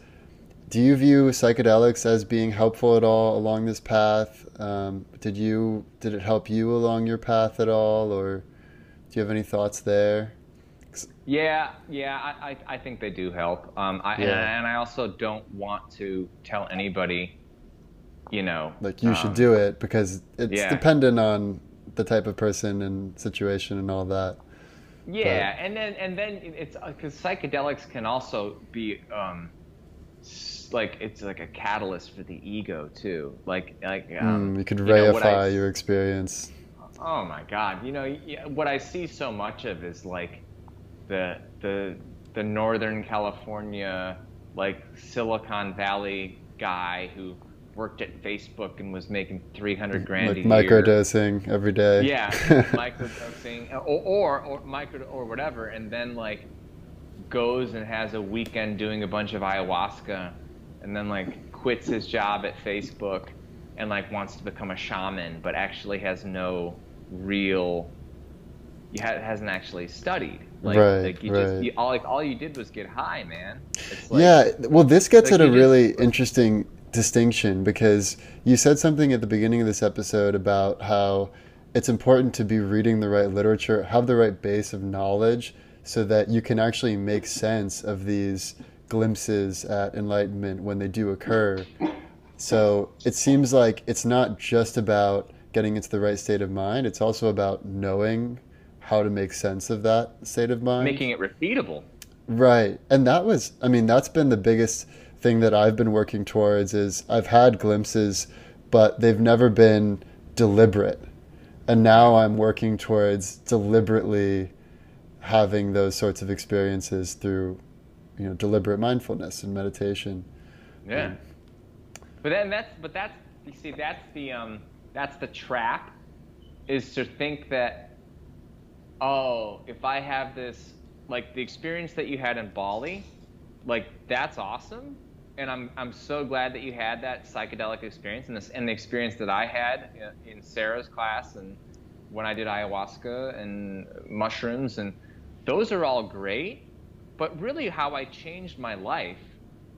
Do you view psychedelics as being helpful at all along this path? Um, did you did it help you along your path at all, or do you have any thoughts there? Yeah, yeah, I, I, I think they do help. Um, I, and, Yeah. and I also don't want to tell anybody, you know, Like you should um, do it because it's yeah. dependent on the type of person and situation and all that. Yeah, and then and then it's because psychedelics can also be um, like it's like a catalyst for the ego too. Like like um, Mm, you could you know, I- reify your experience. Oh my God! You know what I see so much of is like the the the Northern California like Silicon Valley guy who worked at Facebook and was making three hundred grand Like a year. microdosing every day. Yeah, microdosing or, or or micro or whatever, and then like goes and has a weekend doing a bunch of ayahuasca, and then like quits his job at Facebook, and like wants to become a shaman, but actually has no real hasn't actually studied. Like, Right, like you right. just you, all like all you did was get high, man. It's like, yeah, well, this gets at a you just- really interesting distinction because you said something at the beginning of this episode about how it's important to be reading the right literature, have the right base of knowledge, so that you can actually make sense of these glimpses at enlightenment when they do occur. So it seems like it's not just about getting into the right state of mind, it's also about knowing how to make sense of that state of mind. making it repeatable. Right. And that was I mean that's been the biggest thing that I've been working towards is I've had glimpses but they've never been deliberate. And now I'm working towards deliberately having those sorts of experiences through you know deliberate mindfulness and meditation. Yeah. But then that's but that's you see that's the um that's the trap is to think that oh if I have this like the experience that you had in Bali like that's awesome. And I'm I'm so glad that you had that psychedelic experience and this and the experience that I had in, in Sarah's class and when I did ayahuasca and mushrooms and those are all great. But really how I changed my life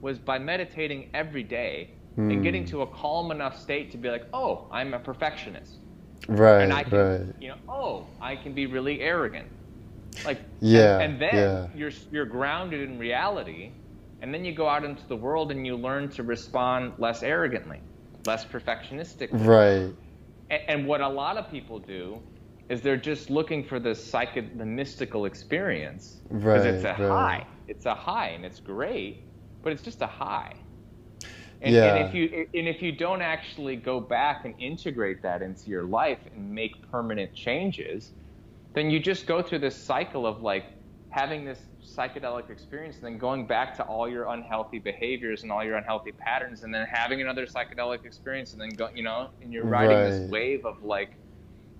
was by meditating every day and getting hmm. to a calm enough state to be like, oh, I'm a perfectionist. Right. And I can, right. you know, oh, I can be really arrogant. Like, Yeah, And, and then yeah. you're, you're grounded in reality. And then you go out into the world and you learn to respond less arrogantly, less perfectionistically. Right. And, and what a lot of people do is they're just looking for the psychic, the mystical experience. Because it's a Right, right. high. It's a high, and it's great, but it's just a high. And, Yeah. and if you and if you don't actually go back and integrate that into your life and make permanent changes, then you just go through this cycle of like having this psychedelic experience and then going back to all your unhealthy behaviors and all your unhealthy patterns and then having another psychedelic experience and then go you know and you're riding Right. this wave of like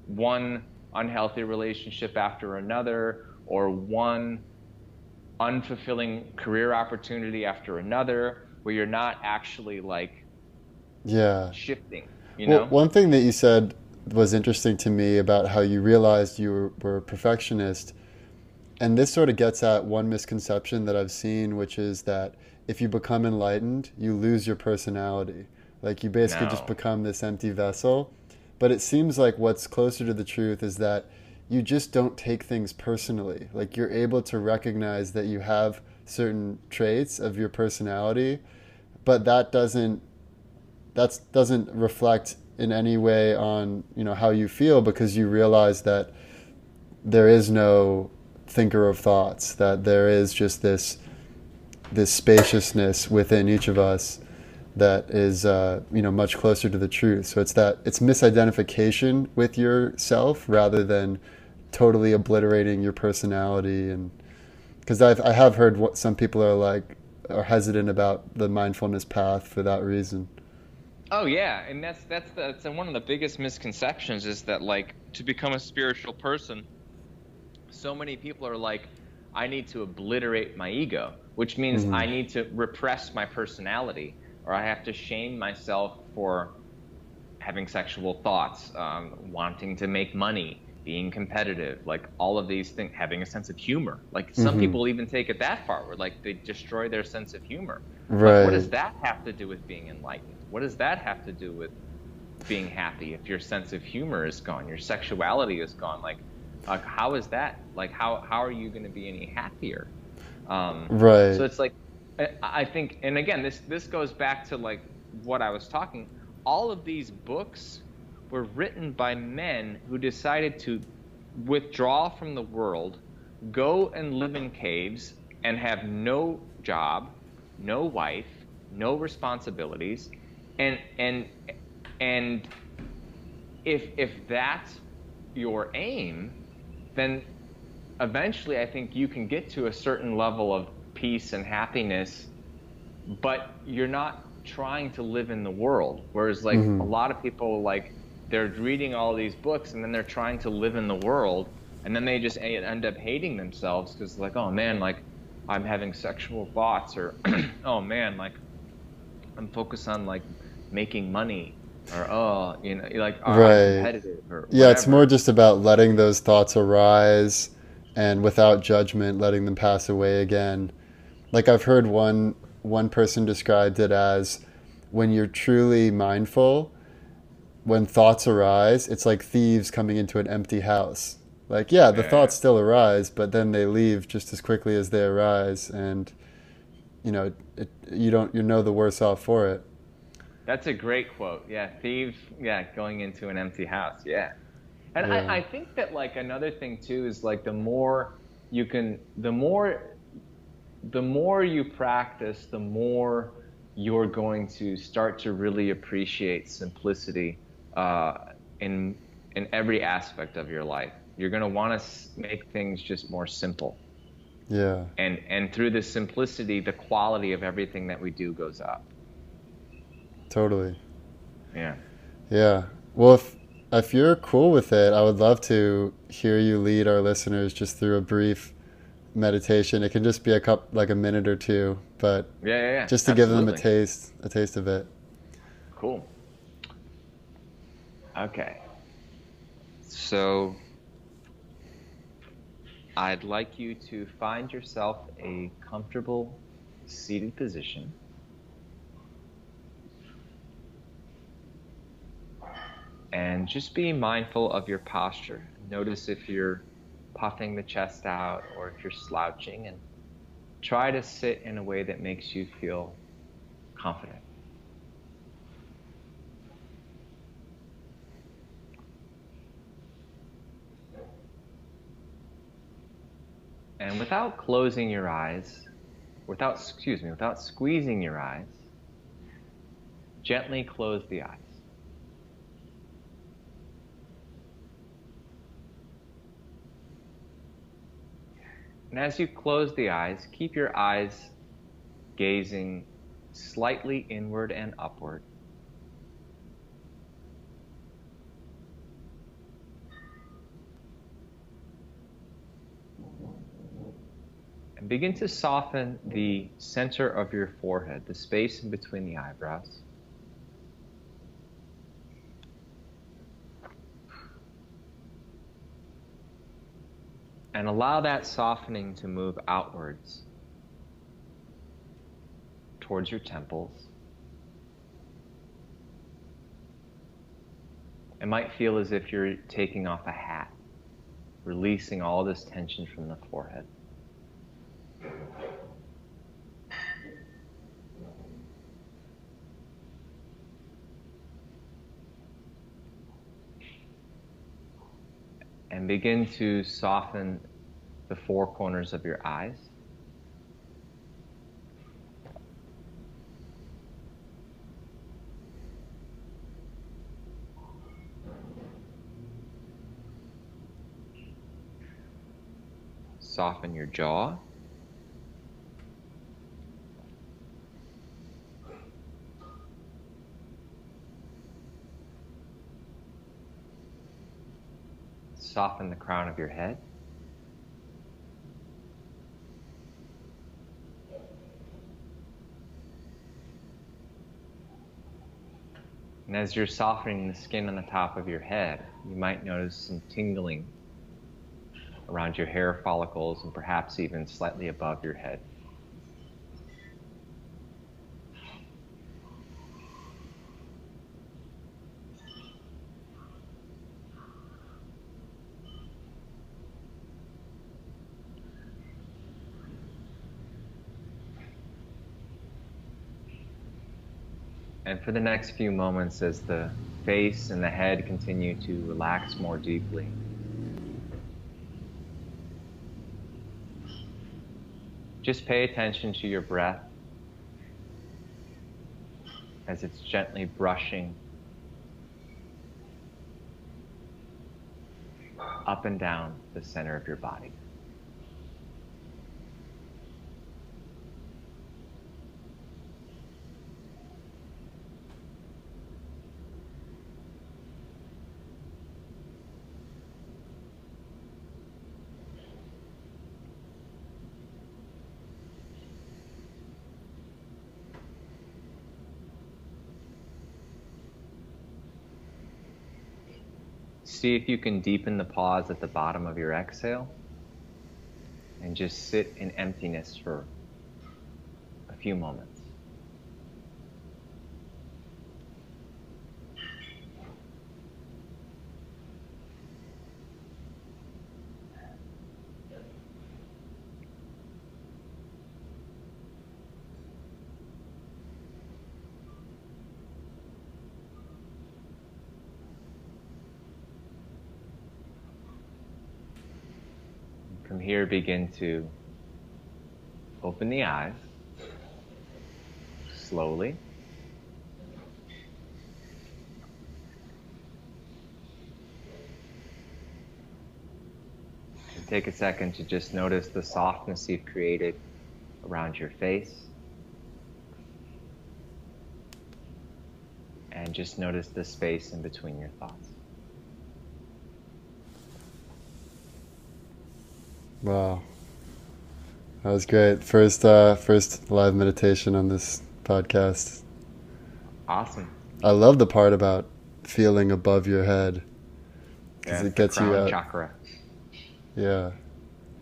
one unhealthy relationship after another or one unfulfilling career opportunity after another where you're not actually like Yeah. shifting you Well, know one thing that you said was interesting to me about how you realized you were, were a perfectionist. And this sort of gets at one misconception that I've seen, which is that if you become enlightened, you lose your personality. Like you basically just become this empty vessel. But it seems like what's closer to the truth is that you just don't take things personally. Like you're able to recognize that you have certain traits of your personality, but that doesn't that doesn't reflect in any way on you know how you feel because you realize that there is no thinker of thoughts that there is just this this spaciousness within each of us that is uh, you know much closer to the truth. So it's that it's misidentification with yourself rather than totally obliterating your personality and because I've heard what some people are like are hesitant about the mindfulness path for that reason Oh yeah, and that's that's the, that's one of the biggest misconceptions is that like to become a spiritual person, so many people are like, I need to obliterate my ego, which means Mhm. I need to repress my personality, or I have to shame myself for having sexual thoughts, um, wanting to make money, being competitive, like all of these things, having a sense of humor. Like some Mhm. people even take it that far, where like they destroy their sense of humor. Like, Right. what does that have to do with being enlightened? What does that have to do with being happy if your sense of humor is gone, your sexuality is gone? Like, like how is that? Like, how how are you going to be any happier? Um, Right. So it's like, I, I think, and again, this this goes back to like what I was talking. All of these books were written by men who decided to withdraw from the world, go and live in caves, and have no job, no wife, no responsibilities, and and and if if that's your aim, then eventually I think you can get to a certain level of peace and happiness, but you're not trying to live in the world. Whereas like Mhm. a lot of people like they're reading all these books and then they're trying to live in the world and then they just end up hating themselves because like oh man like I'm having sexual thoughts or oh man like I'm focused on like making money or oh, you know, like are Right. competitive or Yeah, it's more just about letting those thoughts arise and without judgment letting them pass away again. Like I've heard one one person described it as when you're truly mindful, when thoughts arise, it's like thieves coming into an empty house. Like yeah, the Yeah. thoughts still arise, but then they leave just as quickly as they arise and you know, it, you don't you know the worse off for it. That's a great quote. Yeah, thieves. Yeah, going into an empty house. Yeah, and Yeah. I, I think that like another thing too is like the more you can, the more, the more you practice, the more you're going to start to really appreciate simplicity uh, in in every aspect of your life. You're going to want to make things just more simple, Yeah. and and through this simplicity, the quality of everything that we do goes up. Totally. Yeah. Yeah. Well, if if you're cool with it, I would love to hear you lead our listeners just through a brief meditation. It can just be a cup like a minute or two, but Yeah, yeah, yeah. just to give them a taste, a taste of it. Cool. Okay. So I'd like you to find yourself a comfortable seated position. And just be mindful of your posture. Notice if you're puffing the chest out or if you're slouching and try to sit in a way that makes you feel confident. And without closing your eyes, without, excuse me, without squeezing your eyes, gently close the eyes. And as you close the eyes, keep your eyes gazing slightly inward and upward. Begin to soften the center of your forehead, the space in between the eyebrows. And allow that softening to move outwards towards your temples. It might feel as if you're taking off a hat, releasing all this tension from the forehead. And begin to soften the four corners of your eyes. Soften your jaw. Soften the crown of your head. And as you're softening the skin on the top of your head, you might notice some tingling around your hair follicles and perhaps even slightly above your head. And for the next few moments, as the face and the head continue to relax more deeply, just pay attention to your breath as it's gently brushing up and down the center of your body. See if you can deepen the pause at the bottom of your exhale and just sit in emptiness for a few moments. From here, begin to open the eyes slowly. And take a second to just notice the softness you've created around your face. And just notice the space in between your thoughts. Wow. That was great. First uh first live meditation on this podcast. Awesome. I love the part about feeling above your head. Because Yeah, it gets you crown out. chakra. Yeah.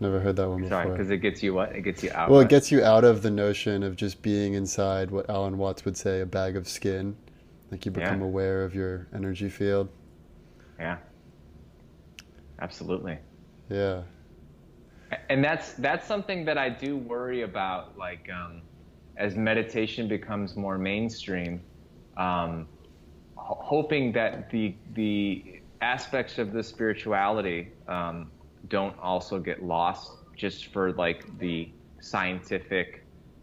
Never heard that one Sorry, before. because it gets you what? It gets you out. Well, it gets you out of the notion of just being inside what Alan Watts would say a bag of skin. Like you become Yeah. aware of your energy field. Yeah. Absolutely. Yeah. And that's that's something that I do worry about. Like um, as meditation becomes more mainstream, um, ho- hoping that the the aspects of the spirituality um, don't also get lost just for like the scientific,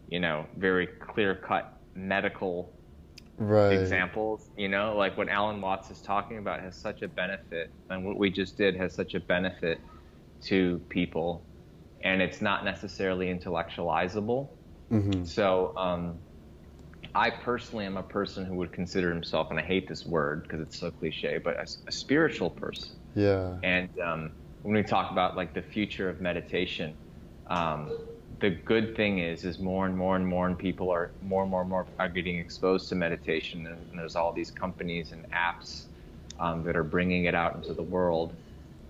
you know, very clear cut medical Right. examples. You know, like what Alan Watts is talking about has such a benefit, and what we just did has such a benefit to people, and it's not necessarily intellectualizable. hmm So, um, I personally am a person who would consider himself, and I hate this word because it's so cliche, but a, a spiritual person. Yeah. And um, when we talk about like the future of meditation, um, the good thing is, is more and more and more and people are more and more and more are getting exposed to meditation, and, and there's all these companies and apps um, that are bringing it out into the world.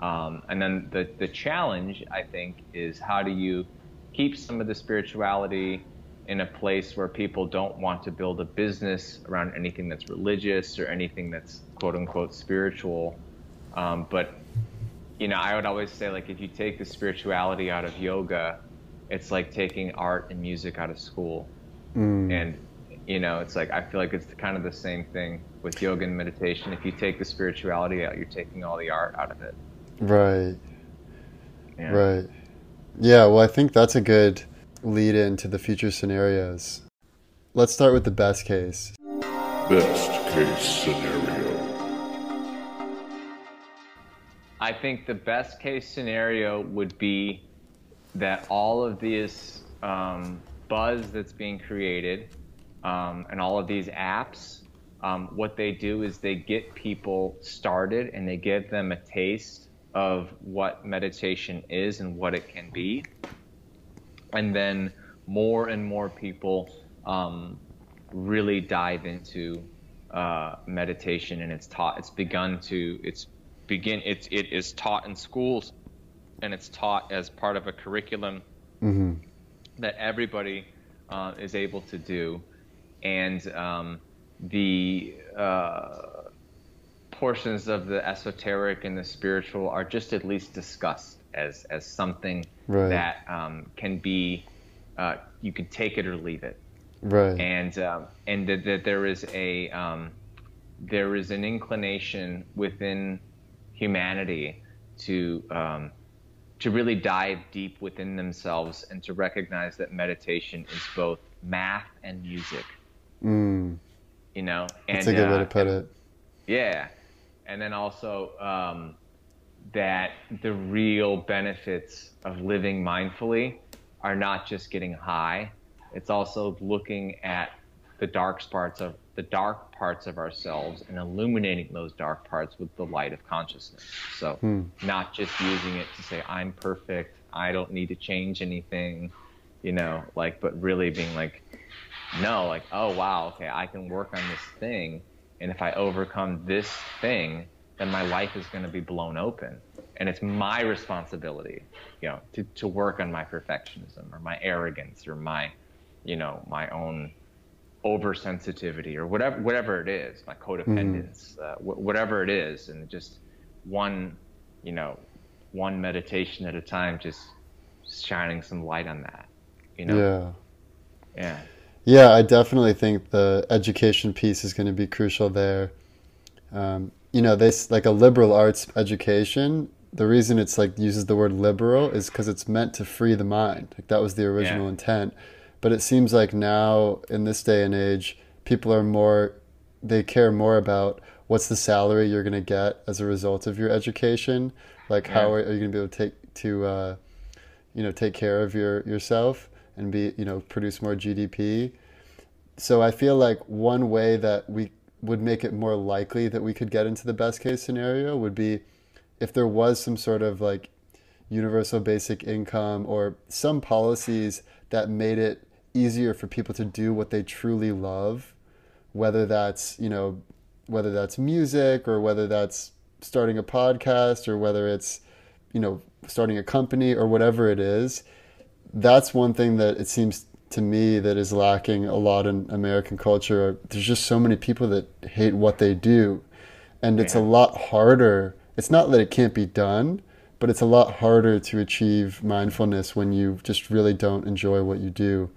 Um, and then the the challenge, I think, is how do you keep some of the spirituality in a place where people don't want to build a business around anything that's religious or anything that's quote unquote spiritual. Um, but you know, I would always say like if you take the spirituality out of yoga, it's like taking art and music out of school. Mm. And you know, it's like I feel like it's kind of the same thing with yoga and meditation. If you take the spirituality out, you're taking all the art out of it. Right. Yeah. Right. Yeah, well, I think that's a good lead into the future scenarios. Let's start with the best case. Best case scenario. I think the best case scenario would be that all of this um, buzz that's being created um, and all of these apps, um, what they do is they get people started and they give them a taste of what meditation is and what it can be. And then more and more people um, really dive into uh, meditation and it's taught, it's begun to, it's begin, it's, it is taught in schools and it's taught as part of a curriculum hmm that everybody uh, is able to do, and um, the uh, portions of the esoteric and the spiritual are just at least discussed as as something Right. that um, can be uh, you can take it or leave it, Right. and um, and that, that there is a um, there is an inclination within humanity to um, to really dive deep within themselves and to recognize that meditation is both math and music. mm. You know, and That's a good way uh, to put it. yeah, and then also um, that the real benefits of living mindfully are not just getting high; it's also looking at the dark parts of the dark parts of ourselves and illuminating those dark parts with the light of consciousness. So, Hmm. not just using it to say I'm perfect, I don't need to change anything, you know, like, but really being like, no, like, oh wow, okay, I can work on this thing, and if I overcome this thing, then my life is going to be blown open. And it's my responsibility, you know, to, to work on my perfectionism or my arrogance or my, you know, my own oversensitivity or whatever whatever it is, my codependence, mm-hmm. uh, wh- whatever it is, and just one, you know, one meditation at a time, just shining some light on that, you know. Yeah. Yeah. Yeah, I definitely think the education piece is going to be crucial there. Um, you know, this like a liberal arts education. The reason it's like uses the word liberal is because it's meant to free the mind. Like that was the original yeah. intent. But it seems like now, in this day and age, people are more, they care more about what's the salary you're going to get as a result of your education. Like, yeah. how are, are, you going to be able to take, to, uh, you know, take care of your, yourself and be, you know, produce more GDP. So I feel like one way that we would make it more likely that we could get into the best case scenario would be if there was some sort of like universal basic income or some policies that made it easier for people to do what they truly love, whether that's, you know, whether that's music or whether that's starting a podcast or whether it's, you know, starting a company or whatever it is. That's one thing that it seems to me that is lacking a lot in American culture. There's just so many people that hate what they do. And it's yeah. a lot harder. It's not that it can't be done, but it's a lot harder to achieve mindfulness when you just really don't enjoy what you do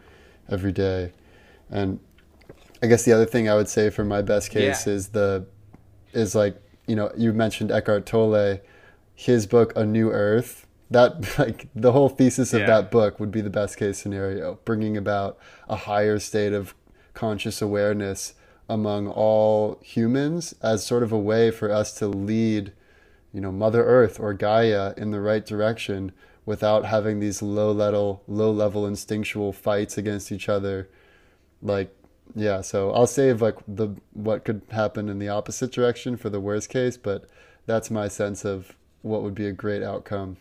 every day. And I guess the other thing I would say for my best case yeah. is the is like you know you mentioned Eckhart Tolle, his book A New Earth. That like the whole thesis of yeah. that book would be the best case scenario, bringing about a higher state of conscious awareness among all humans as sort of a way for us to lead, you know, Mother Earth or Gaia in the right direction without having these low level low level instinctual fights against each other like yeah so i'll save like the what could happen in the opposite direction for the worst case but that's my sense of what would be a great outcome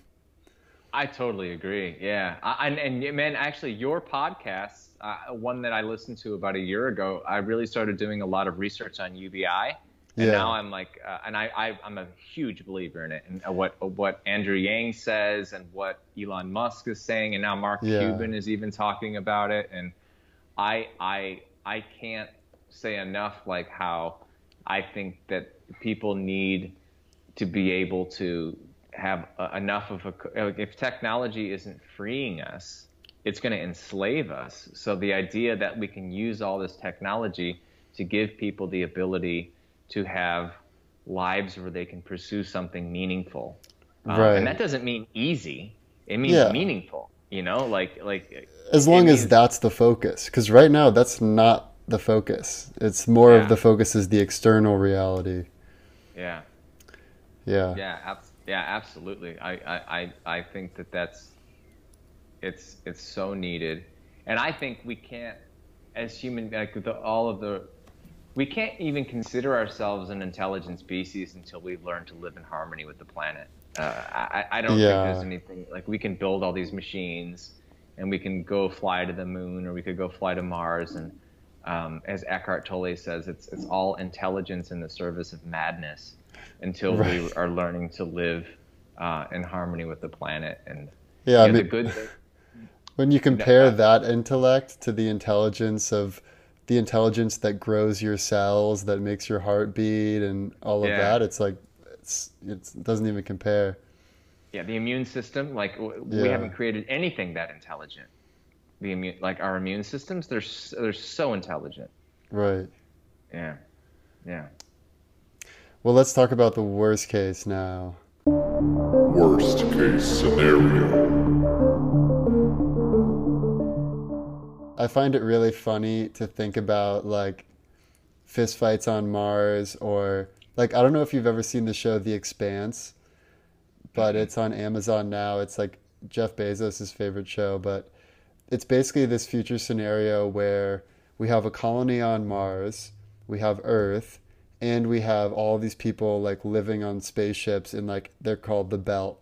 i totally agree. Yeah. I, and, and man actually your podcast uh, one that i listened to about a year ago i really started doing a lot of research on ubi and yeah. now I'm like, uh, and I, I am a huge believer in it, and what what Andrew Yang says, and what Elon Musk is saying, and now Mark yeah. Cuban is even talking about it, and I I I can't say enough like how I think that people need to be able to have uh, enough of a if technology isn't freeing us, it's going to enslave us. So the idea that we can use all this technology to give people the ability to have lives where they can pursue something meaningful. Um, right. And that doesn't mean easy. It means yeah. meaningful. You know, like like as long means, as that's the focus. Because right now, that's not the focus. It's more yeah. of the focus is the external reality. Yeah. Yeah. Yeah. Ab- yeah. Absolutely. I, I I think that that's it's it's so needed, and I think we can't, as human, like the, all of the we can't even consider ourselves an intelligent species until we've learned to live in harmony with the planet. Uh, I, I, don't yeah. think there's anything like we can build all these machines and we can go fly to the moon or we could go fly to Mars. And um, as Eckhart Tolle says, it's, it's all intelligence in the service of madness until right. we are learning to live uh, in harmony with the planet. And yeah, you know, I mean, good, when you compare you know, uh, that intellect to the intelligence of the intelligence that grows your cells, that makes your heart beat, and all of yeah. that. It's like it's, it's it doesn't even compare. Yeah, the immune system. Like we yeah. haven't created anything that intelligent. The immune, like our immune systems, they're they're so intelligent. Right. Yeah. Yeah. Well, let's talk about the worst case now. Worst case scenario. I find it really funny to think about like fistfights on Mars or like I don't know if you've ever seen the show The Expanse, but it's on Amazon now. It's like Jeff Bezos' favorite show, but it's basically this future scenario where we have a colony on Mars, we have Earth, and we have all these people like living on spaceships in like they're called the Belt.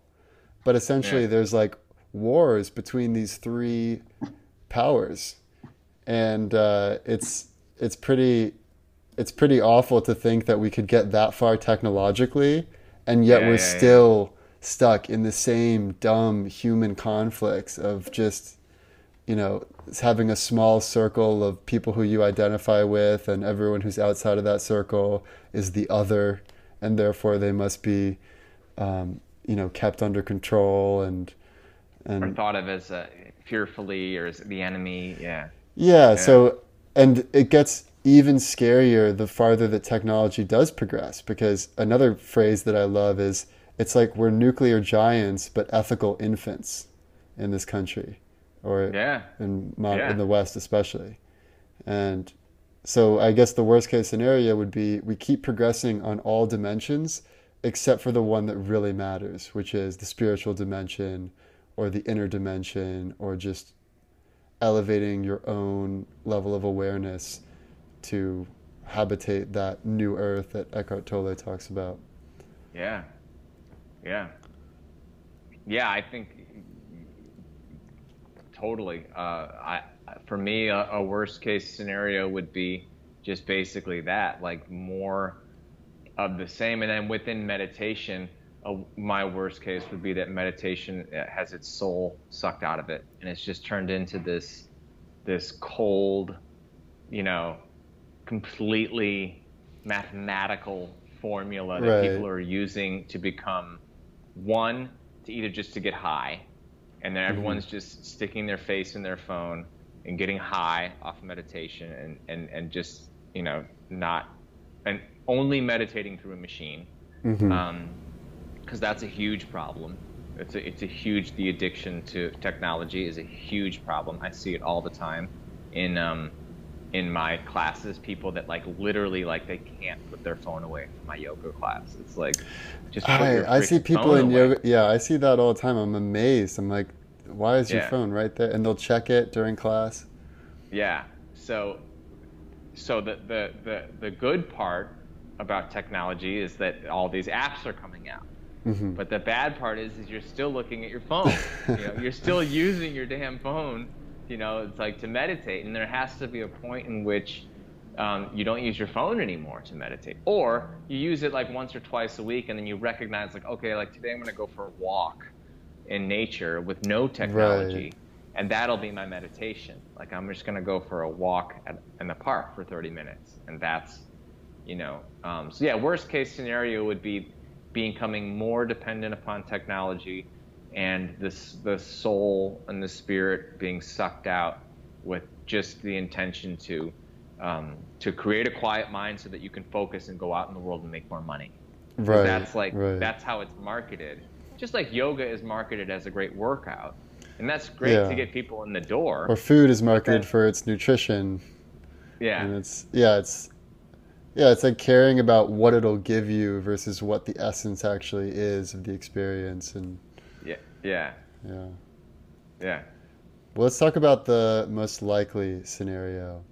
But essentially yeah. there's like wars between these three powers and uh, it's it's pretty it's pretty awful to think that we could get that far technologically, and yet Yeah, we're yeah. still stuck in the same dumb human conflicts of just, you know, having a small circle of people who you identify with, and everyone who's outside of that circle is the other, and therefore they must be, um, you know, kept under control and Or and thought of as uh, fearfully or as the enemy. Yeah. Yeah, so and it gets even scarier the farther that technology does progress because another phrase that I love is it's like we're nuclear giants but ethical infants in this country or Yeah. in Yeah. in the west especially. And so I guess the worst case scenario would be we keep progressing on all dimensions except for the one that really matters, which is the spiritual dimension or the inner dimension or just elevating your own level of awareness to habitate that new earth that Eckhart Tolle talks about. Yeah. Yeah. Yeah, I think totally. Uh, I for me, a, a worst case scenario would be just basically that, like more of the same. And then within meditation, uh, my worst case would be that meditation uh, has its soul sucked out of it, and it's just turned into this this cold, you know, completely mathematical formula that Right. people are using to become one to either just to get high and then mm-hmm. everyone's just sticking their face in their phone and getting high off meditation and, and, and just you know not and only meditating through a machine. Mm-hmm. Um, because that's a huge problem. It's a, it's a huge the addiction to technology is a huge problem. I see it all the time in um, in my classes people that like literally like they can't put their phone away from my yoga class it's like just put your I, I see people in away. yoga. Yeah, I see that all the time. I'm amazed. I'm like, why is your Yeah. phone right there? And they'll check it during class. Yeah. So, so the, the, the, the good part about technology is that all these apps are coming out. Mhm. But the bad part is, is you're still looking at your phone. you know, you're still using your damn phone. You know, it's like to meditate, and there has to be a point in which um, you don't use your phone anymore to meditate, or you use it like once or twice a week, and then you recognize, like, okay, like today I'm going to go for a walk in nature with no technology, and that'll be my meditation. Like I'm just going to go for a walk at, in the park for 30 minutes, and that's you know um, so yeah worst case scenario would be becoming more dependent upon technology and this the soul and the spirit being sucked out with just the intention to um, to create a quiet mind so that you can focus and go out in the world and make more money. Right. that's like right. that's how it's marketed just like yoga is marketed as a great workout and that's great Yeah. to get people in the door or food is marketed Okay. for its nutrition, yeah and it's yeah, it's yeah, it's like caring about what it'll give you versus what the essence actually is of the experience, and yeah yeah yeah. yeah Well, let's talk about the most likely scenario.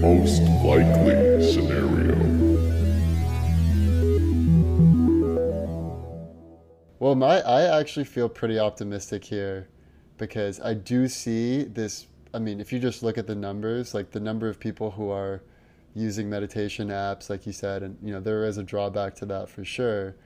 Most likely scenario. Well, my I actually feel pretty optimistic here because I do see this. I mean, if you just look at the numbers, like the number of people who are using meditation apps, like you said, and you know there is a drawback to that for sure,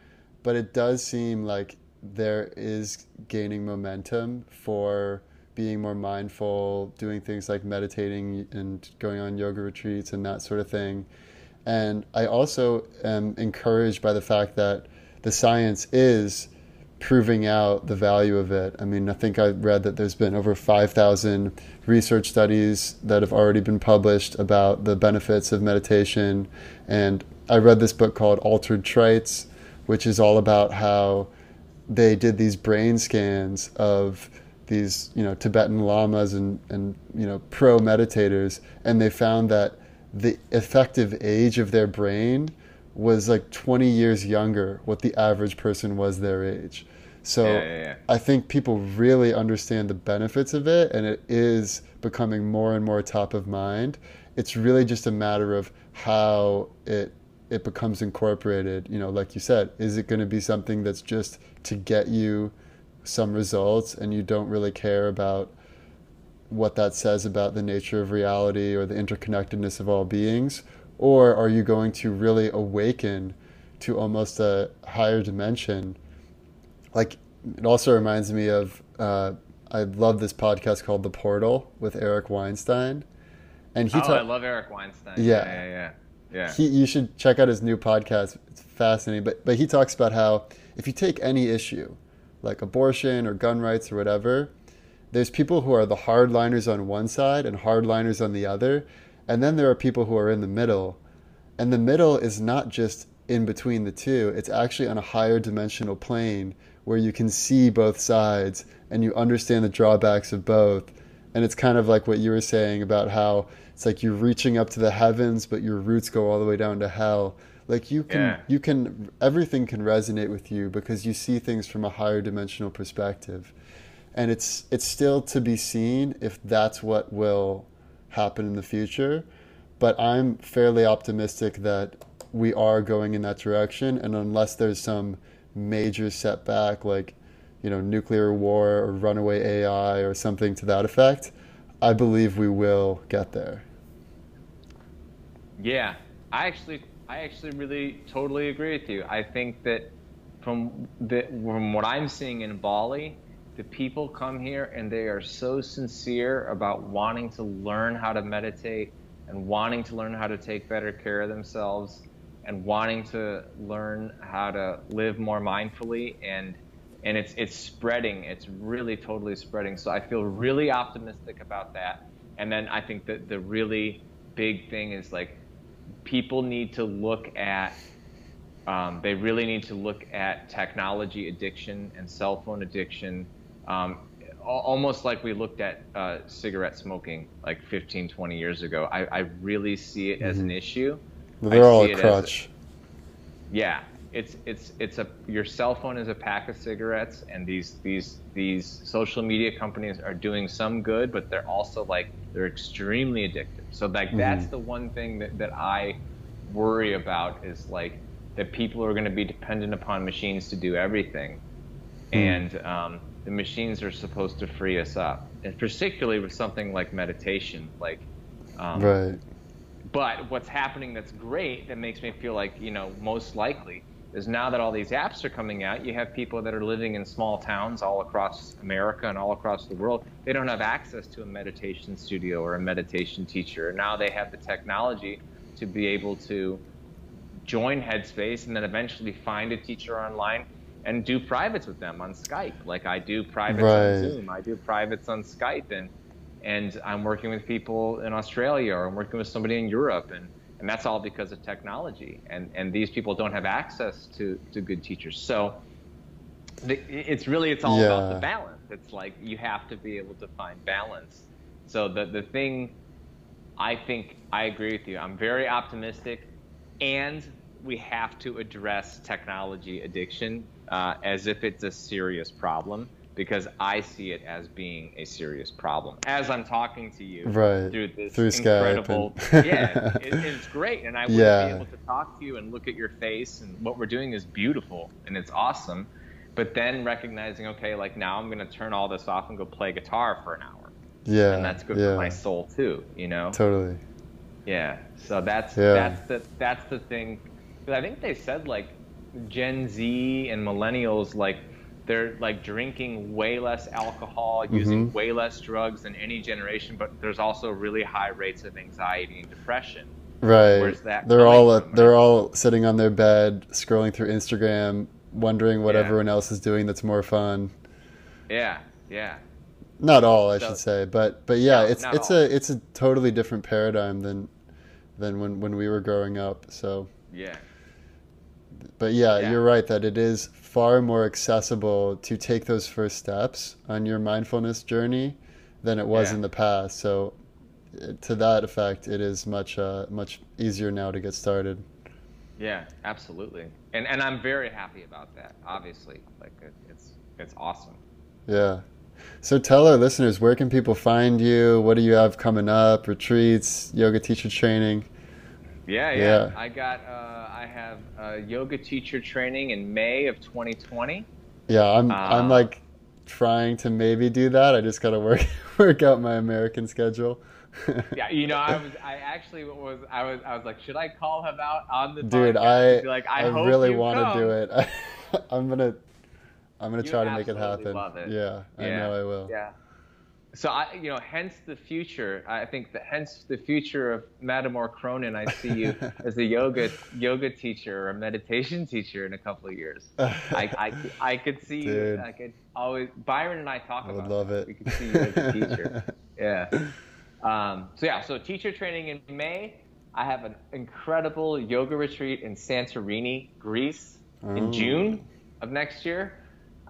but it does seem like there is gaining momentum for being more mindful, doing things like meditating and going on yoga retreats and that sort of thing. And I also am encouraged by the fact that the science is proving out the value of it. I mean, I think I read that there's been over 5,000 research studies that have already been published about the benefits of meditation. And I read this book called Altered Traits, which is all about how they did these brain scans of these, you know, Tibetan lamas and, and you know, pro meditators, and they found that the effective age of their brain was like 20 years younger what the average person was their age. So Yeah, yeah, yeah. I think people really understand the benefits of it and it is becoming more and more top of mind. It's really just a matter of how it it becomes incorporated, you know, like you said, is it going to be something that's just to get you some results and you don't really care about what that says about the nature of reality or the interconnectedness of all beings? or are you going to really awaken to almost a higher dimension? Like it also reminds me of uh, I love this podcast called The Portal with Eric Weinstein, and he. Oh, ta- I love Eric Weinstein. Yeah, yeah, yeah. yeah. He, you should check out his new podcast. It's fascinating. But but he talks about how if you take any issue, like abortion or gun rights or whatever, there's people who are the hardliners on one side and hardliners on the other, and then there are people who are in the middle, and the middle is not just in between the two. It's actually on a higher dimensional plane where you can see both sides and you understand the drawbacks of both. And it's kind of like what you were saying about how it's like you're reaching up to the heavens, but your roots go all the way down to hell. Like you can, yeah. you can, everything can resonate with you because you see things from a higher dimensional perspective. And it's, it's still to be seen if that's what will happen in the future. But I'm fairly optimistic that we are going in that direction. And unless there's some major setback like you know nuclear war or runaway AI or something to that effect, I believe we will get there. Yeah, I actually I actually really totally agree with you. I think that from the, from what I'm seeing in Bali, the people come here and they are so sincere about wanting to learn how to meditate and wanting to learn how to take better care of themselves and wanting to learn how to live more mindfully and and it's it's spreading. It's really totally spreading. So i feel really optimistic about that. And then i think that the really big thing is like people need to look at um, they really need to look at technology addiction and cell phone addiction. Um, almost like we looked at uh, cigarette smoking like 15 20 years ago. I, I really see it mm-hmm. as an issue. They're all a crutch. A, yeah, it's it's it's a your cell phone is a pack of cigarettes, and these these these social media companies are doing some good, but they're also like they're extremely addictive. So like mm-hmm. that's the one thing that that I worry about is like that people are going to be dependent upon machines to do everything, mm. and um, the machines are supposed to free us up, and particularly with something like meditation, like um, right but what's happening that's great that makes me feel like, you know, most likely is now that all these apps are coming out, you have people that are living in small towns all across America and all across the world. They don't have access to a meditation studio or a meditation teacher. Now they have the technology to be able to join Headspace and then eventually find a teacher online and do privates with them on Skype. Like I do privates right. on Zoom, I do privates on Skype, and and I'm working with people in Australia or I'm working with somebody in Europe and and that's all because of technology. And and these people don't have access to to good teachers. So the, it's really it's all yeah. about the balance. It's like you have to be able to find balance. So the the thing I think I agree with you. I'm very optimistic. And we have to address technology addiction uh, as if it's a serious problem because I see it as being a serious problem. As I'm talking to you right. through this through incredible, and... yeah, it, it's great, and I would yeah. be able to talk to you and look at your face, and what we're doing is beautiful and it's awesome. But then recognizing, okay, like now I'm going to turn all this off and go play guitar for an hour. Yeah, and that's good yeah. for my soul too. You know. Totally. Yeah. So that's yeah. that's the that's the thing. Because I think they said like Gen Z and millennials like they're like drinking way less alcohol, using mm-hmm. way less drugs than any generation, but there's also really high rates of anxiety and depression. Right. Where's that? They're all they're all sitting on their bed, scrolling through Instagram, wondering what yeah. everyone else is doing that's more fun. Yeah, yeah. Not all, I so, should say, but but yeah, no, it's it's all. a it's a totally different paradigm than than when when we were growing up. So yeah. But yeah, yeah, you're right that it is far more accessible to take those first steps on your mindfulness journey than it was yeah. in the past. So, to that effect, it is much uh, much easier now to get started. Yeah, absolutely, and and I'm very happy about that. Obviously, like it, it's it's awesome. Yeah. So tell our listeners where can people find you? What do you have coming up? Retreats, yoga teacher training. Yeah, yeah. yeah. I got. Uh, I have a yoga teacher training in May of 2020. Yeah, I'm. Um, I'm like trying to maybe do that. I just gotta work work out my American schedule. yeah, you know, I was, I actually was, I was, I was like, should I call him out on the Dude. I like, I, I, really want to do it. I, I'm gonna I'm gonna You try to make it happen. it. Yeah, I know I will. Yeah. So I, you know, hence the future. I think that hence the future of Matamor Cronin. I see you as a yoga yoga teacher or a meditation teacher in a couple of years. I, I, I could see you. Dude. I could always. Byron and I talk I would about. love that. it. We could see you as a teacher. yeah. Um, so yeah. So teacher training in May. I have an incredible yoga retreat in Santorini, Greece, Oh. in June of next year.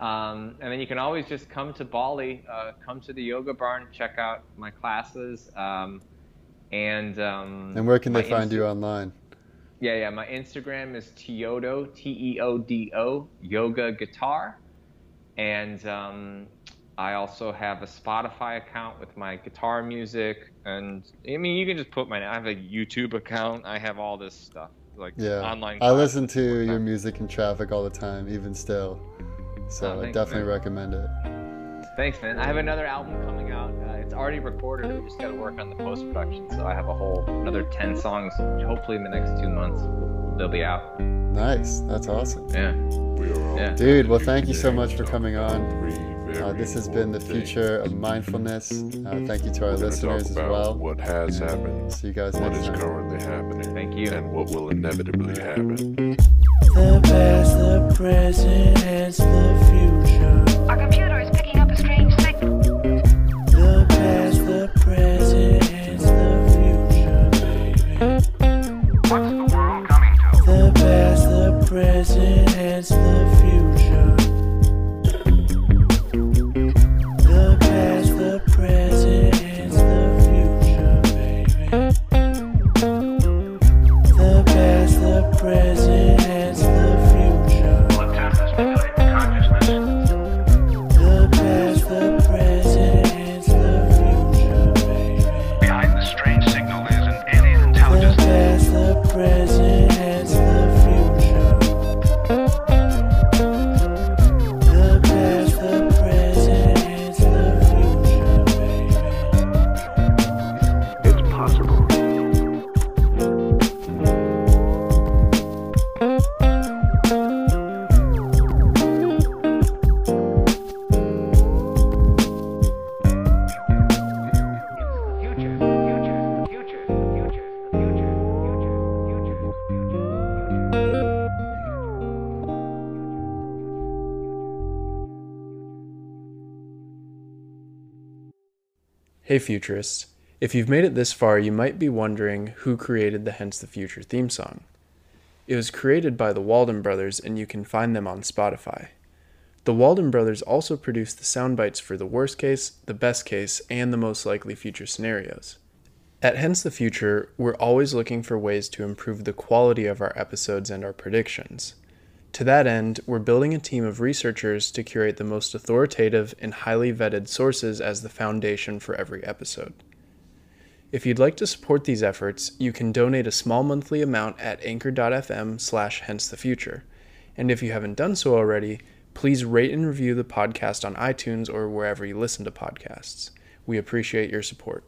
Um, and then you can always just come to Bali, uh, come to the yoga barn, check out my classes. Um, and um, And where can they find Insta- you online? Yeah, yeah. My Instagram is Teodo, T E O D O, yoga guitar. And um, I also have a Spotify account with my guitar music. And I mean, you can just put my, I have a YouTube account. I have all this stuff, like Yeah, online. I listen to your music in traffic all the time, even still. So Oh, I thanks, definitely man. recommend it. Thanks, man. I have another album coming out. Uh, it's already recorded. We just got to work on the post production. So I have a whole another ten songs. Hopefully, in the next two months, they'll be out. Nice, that's awesome, Yeah. We are Yeah. dude. Well, thank you so much for coming on. Uh, this has been the future of mindfulness. Uh, thank you to our We're listeners talk as well. What has happened, See you guys what next is time. currently happening, Thank you. and what will inevitably happen. The past, the present, and the future. Hey Futurists. If you've made it this far, you might be wondering who created the Hence the Future theme song. It was created by the Walden Brothers, and you can find them on Spotify. The Walden Brothers also produced the sound bites for the worst case, the best case, and the most likely future scenarios. At Hence the Future, we're always looking for ways to improve the quality of our episodes and our predictions. To that end, we're building a team of researchers to curate the most authoritative and highly vetted sources as the foundation for every episode. If you'd like to support these efforts, you can donate a small monthly amount at anchor.fm slash hence the future. And if you haven't done so already, please rate and review the podcast on iTunes or wherever you listen to podcasts. We appreciate your support.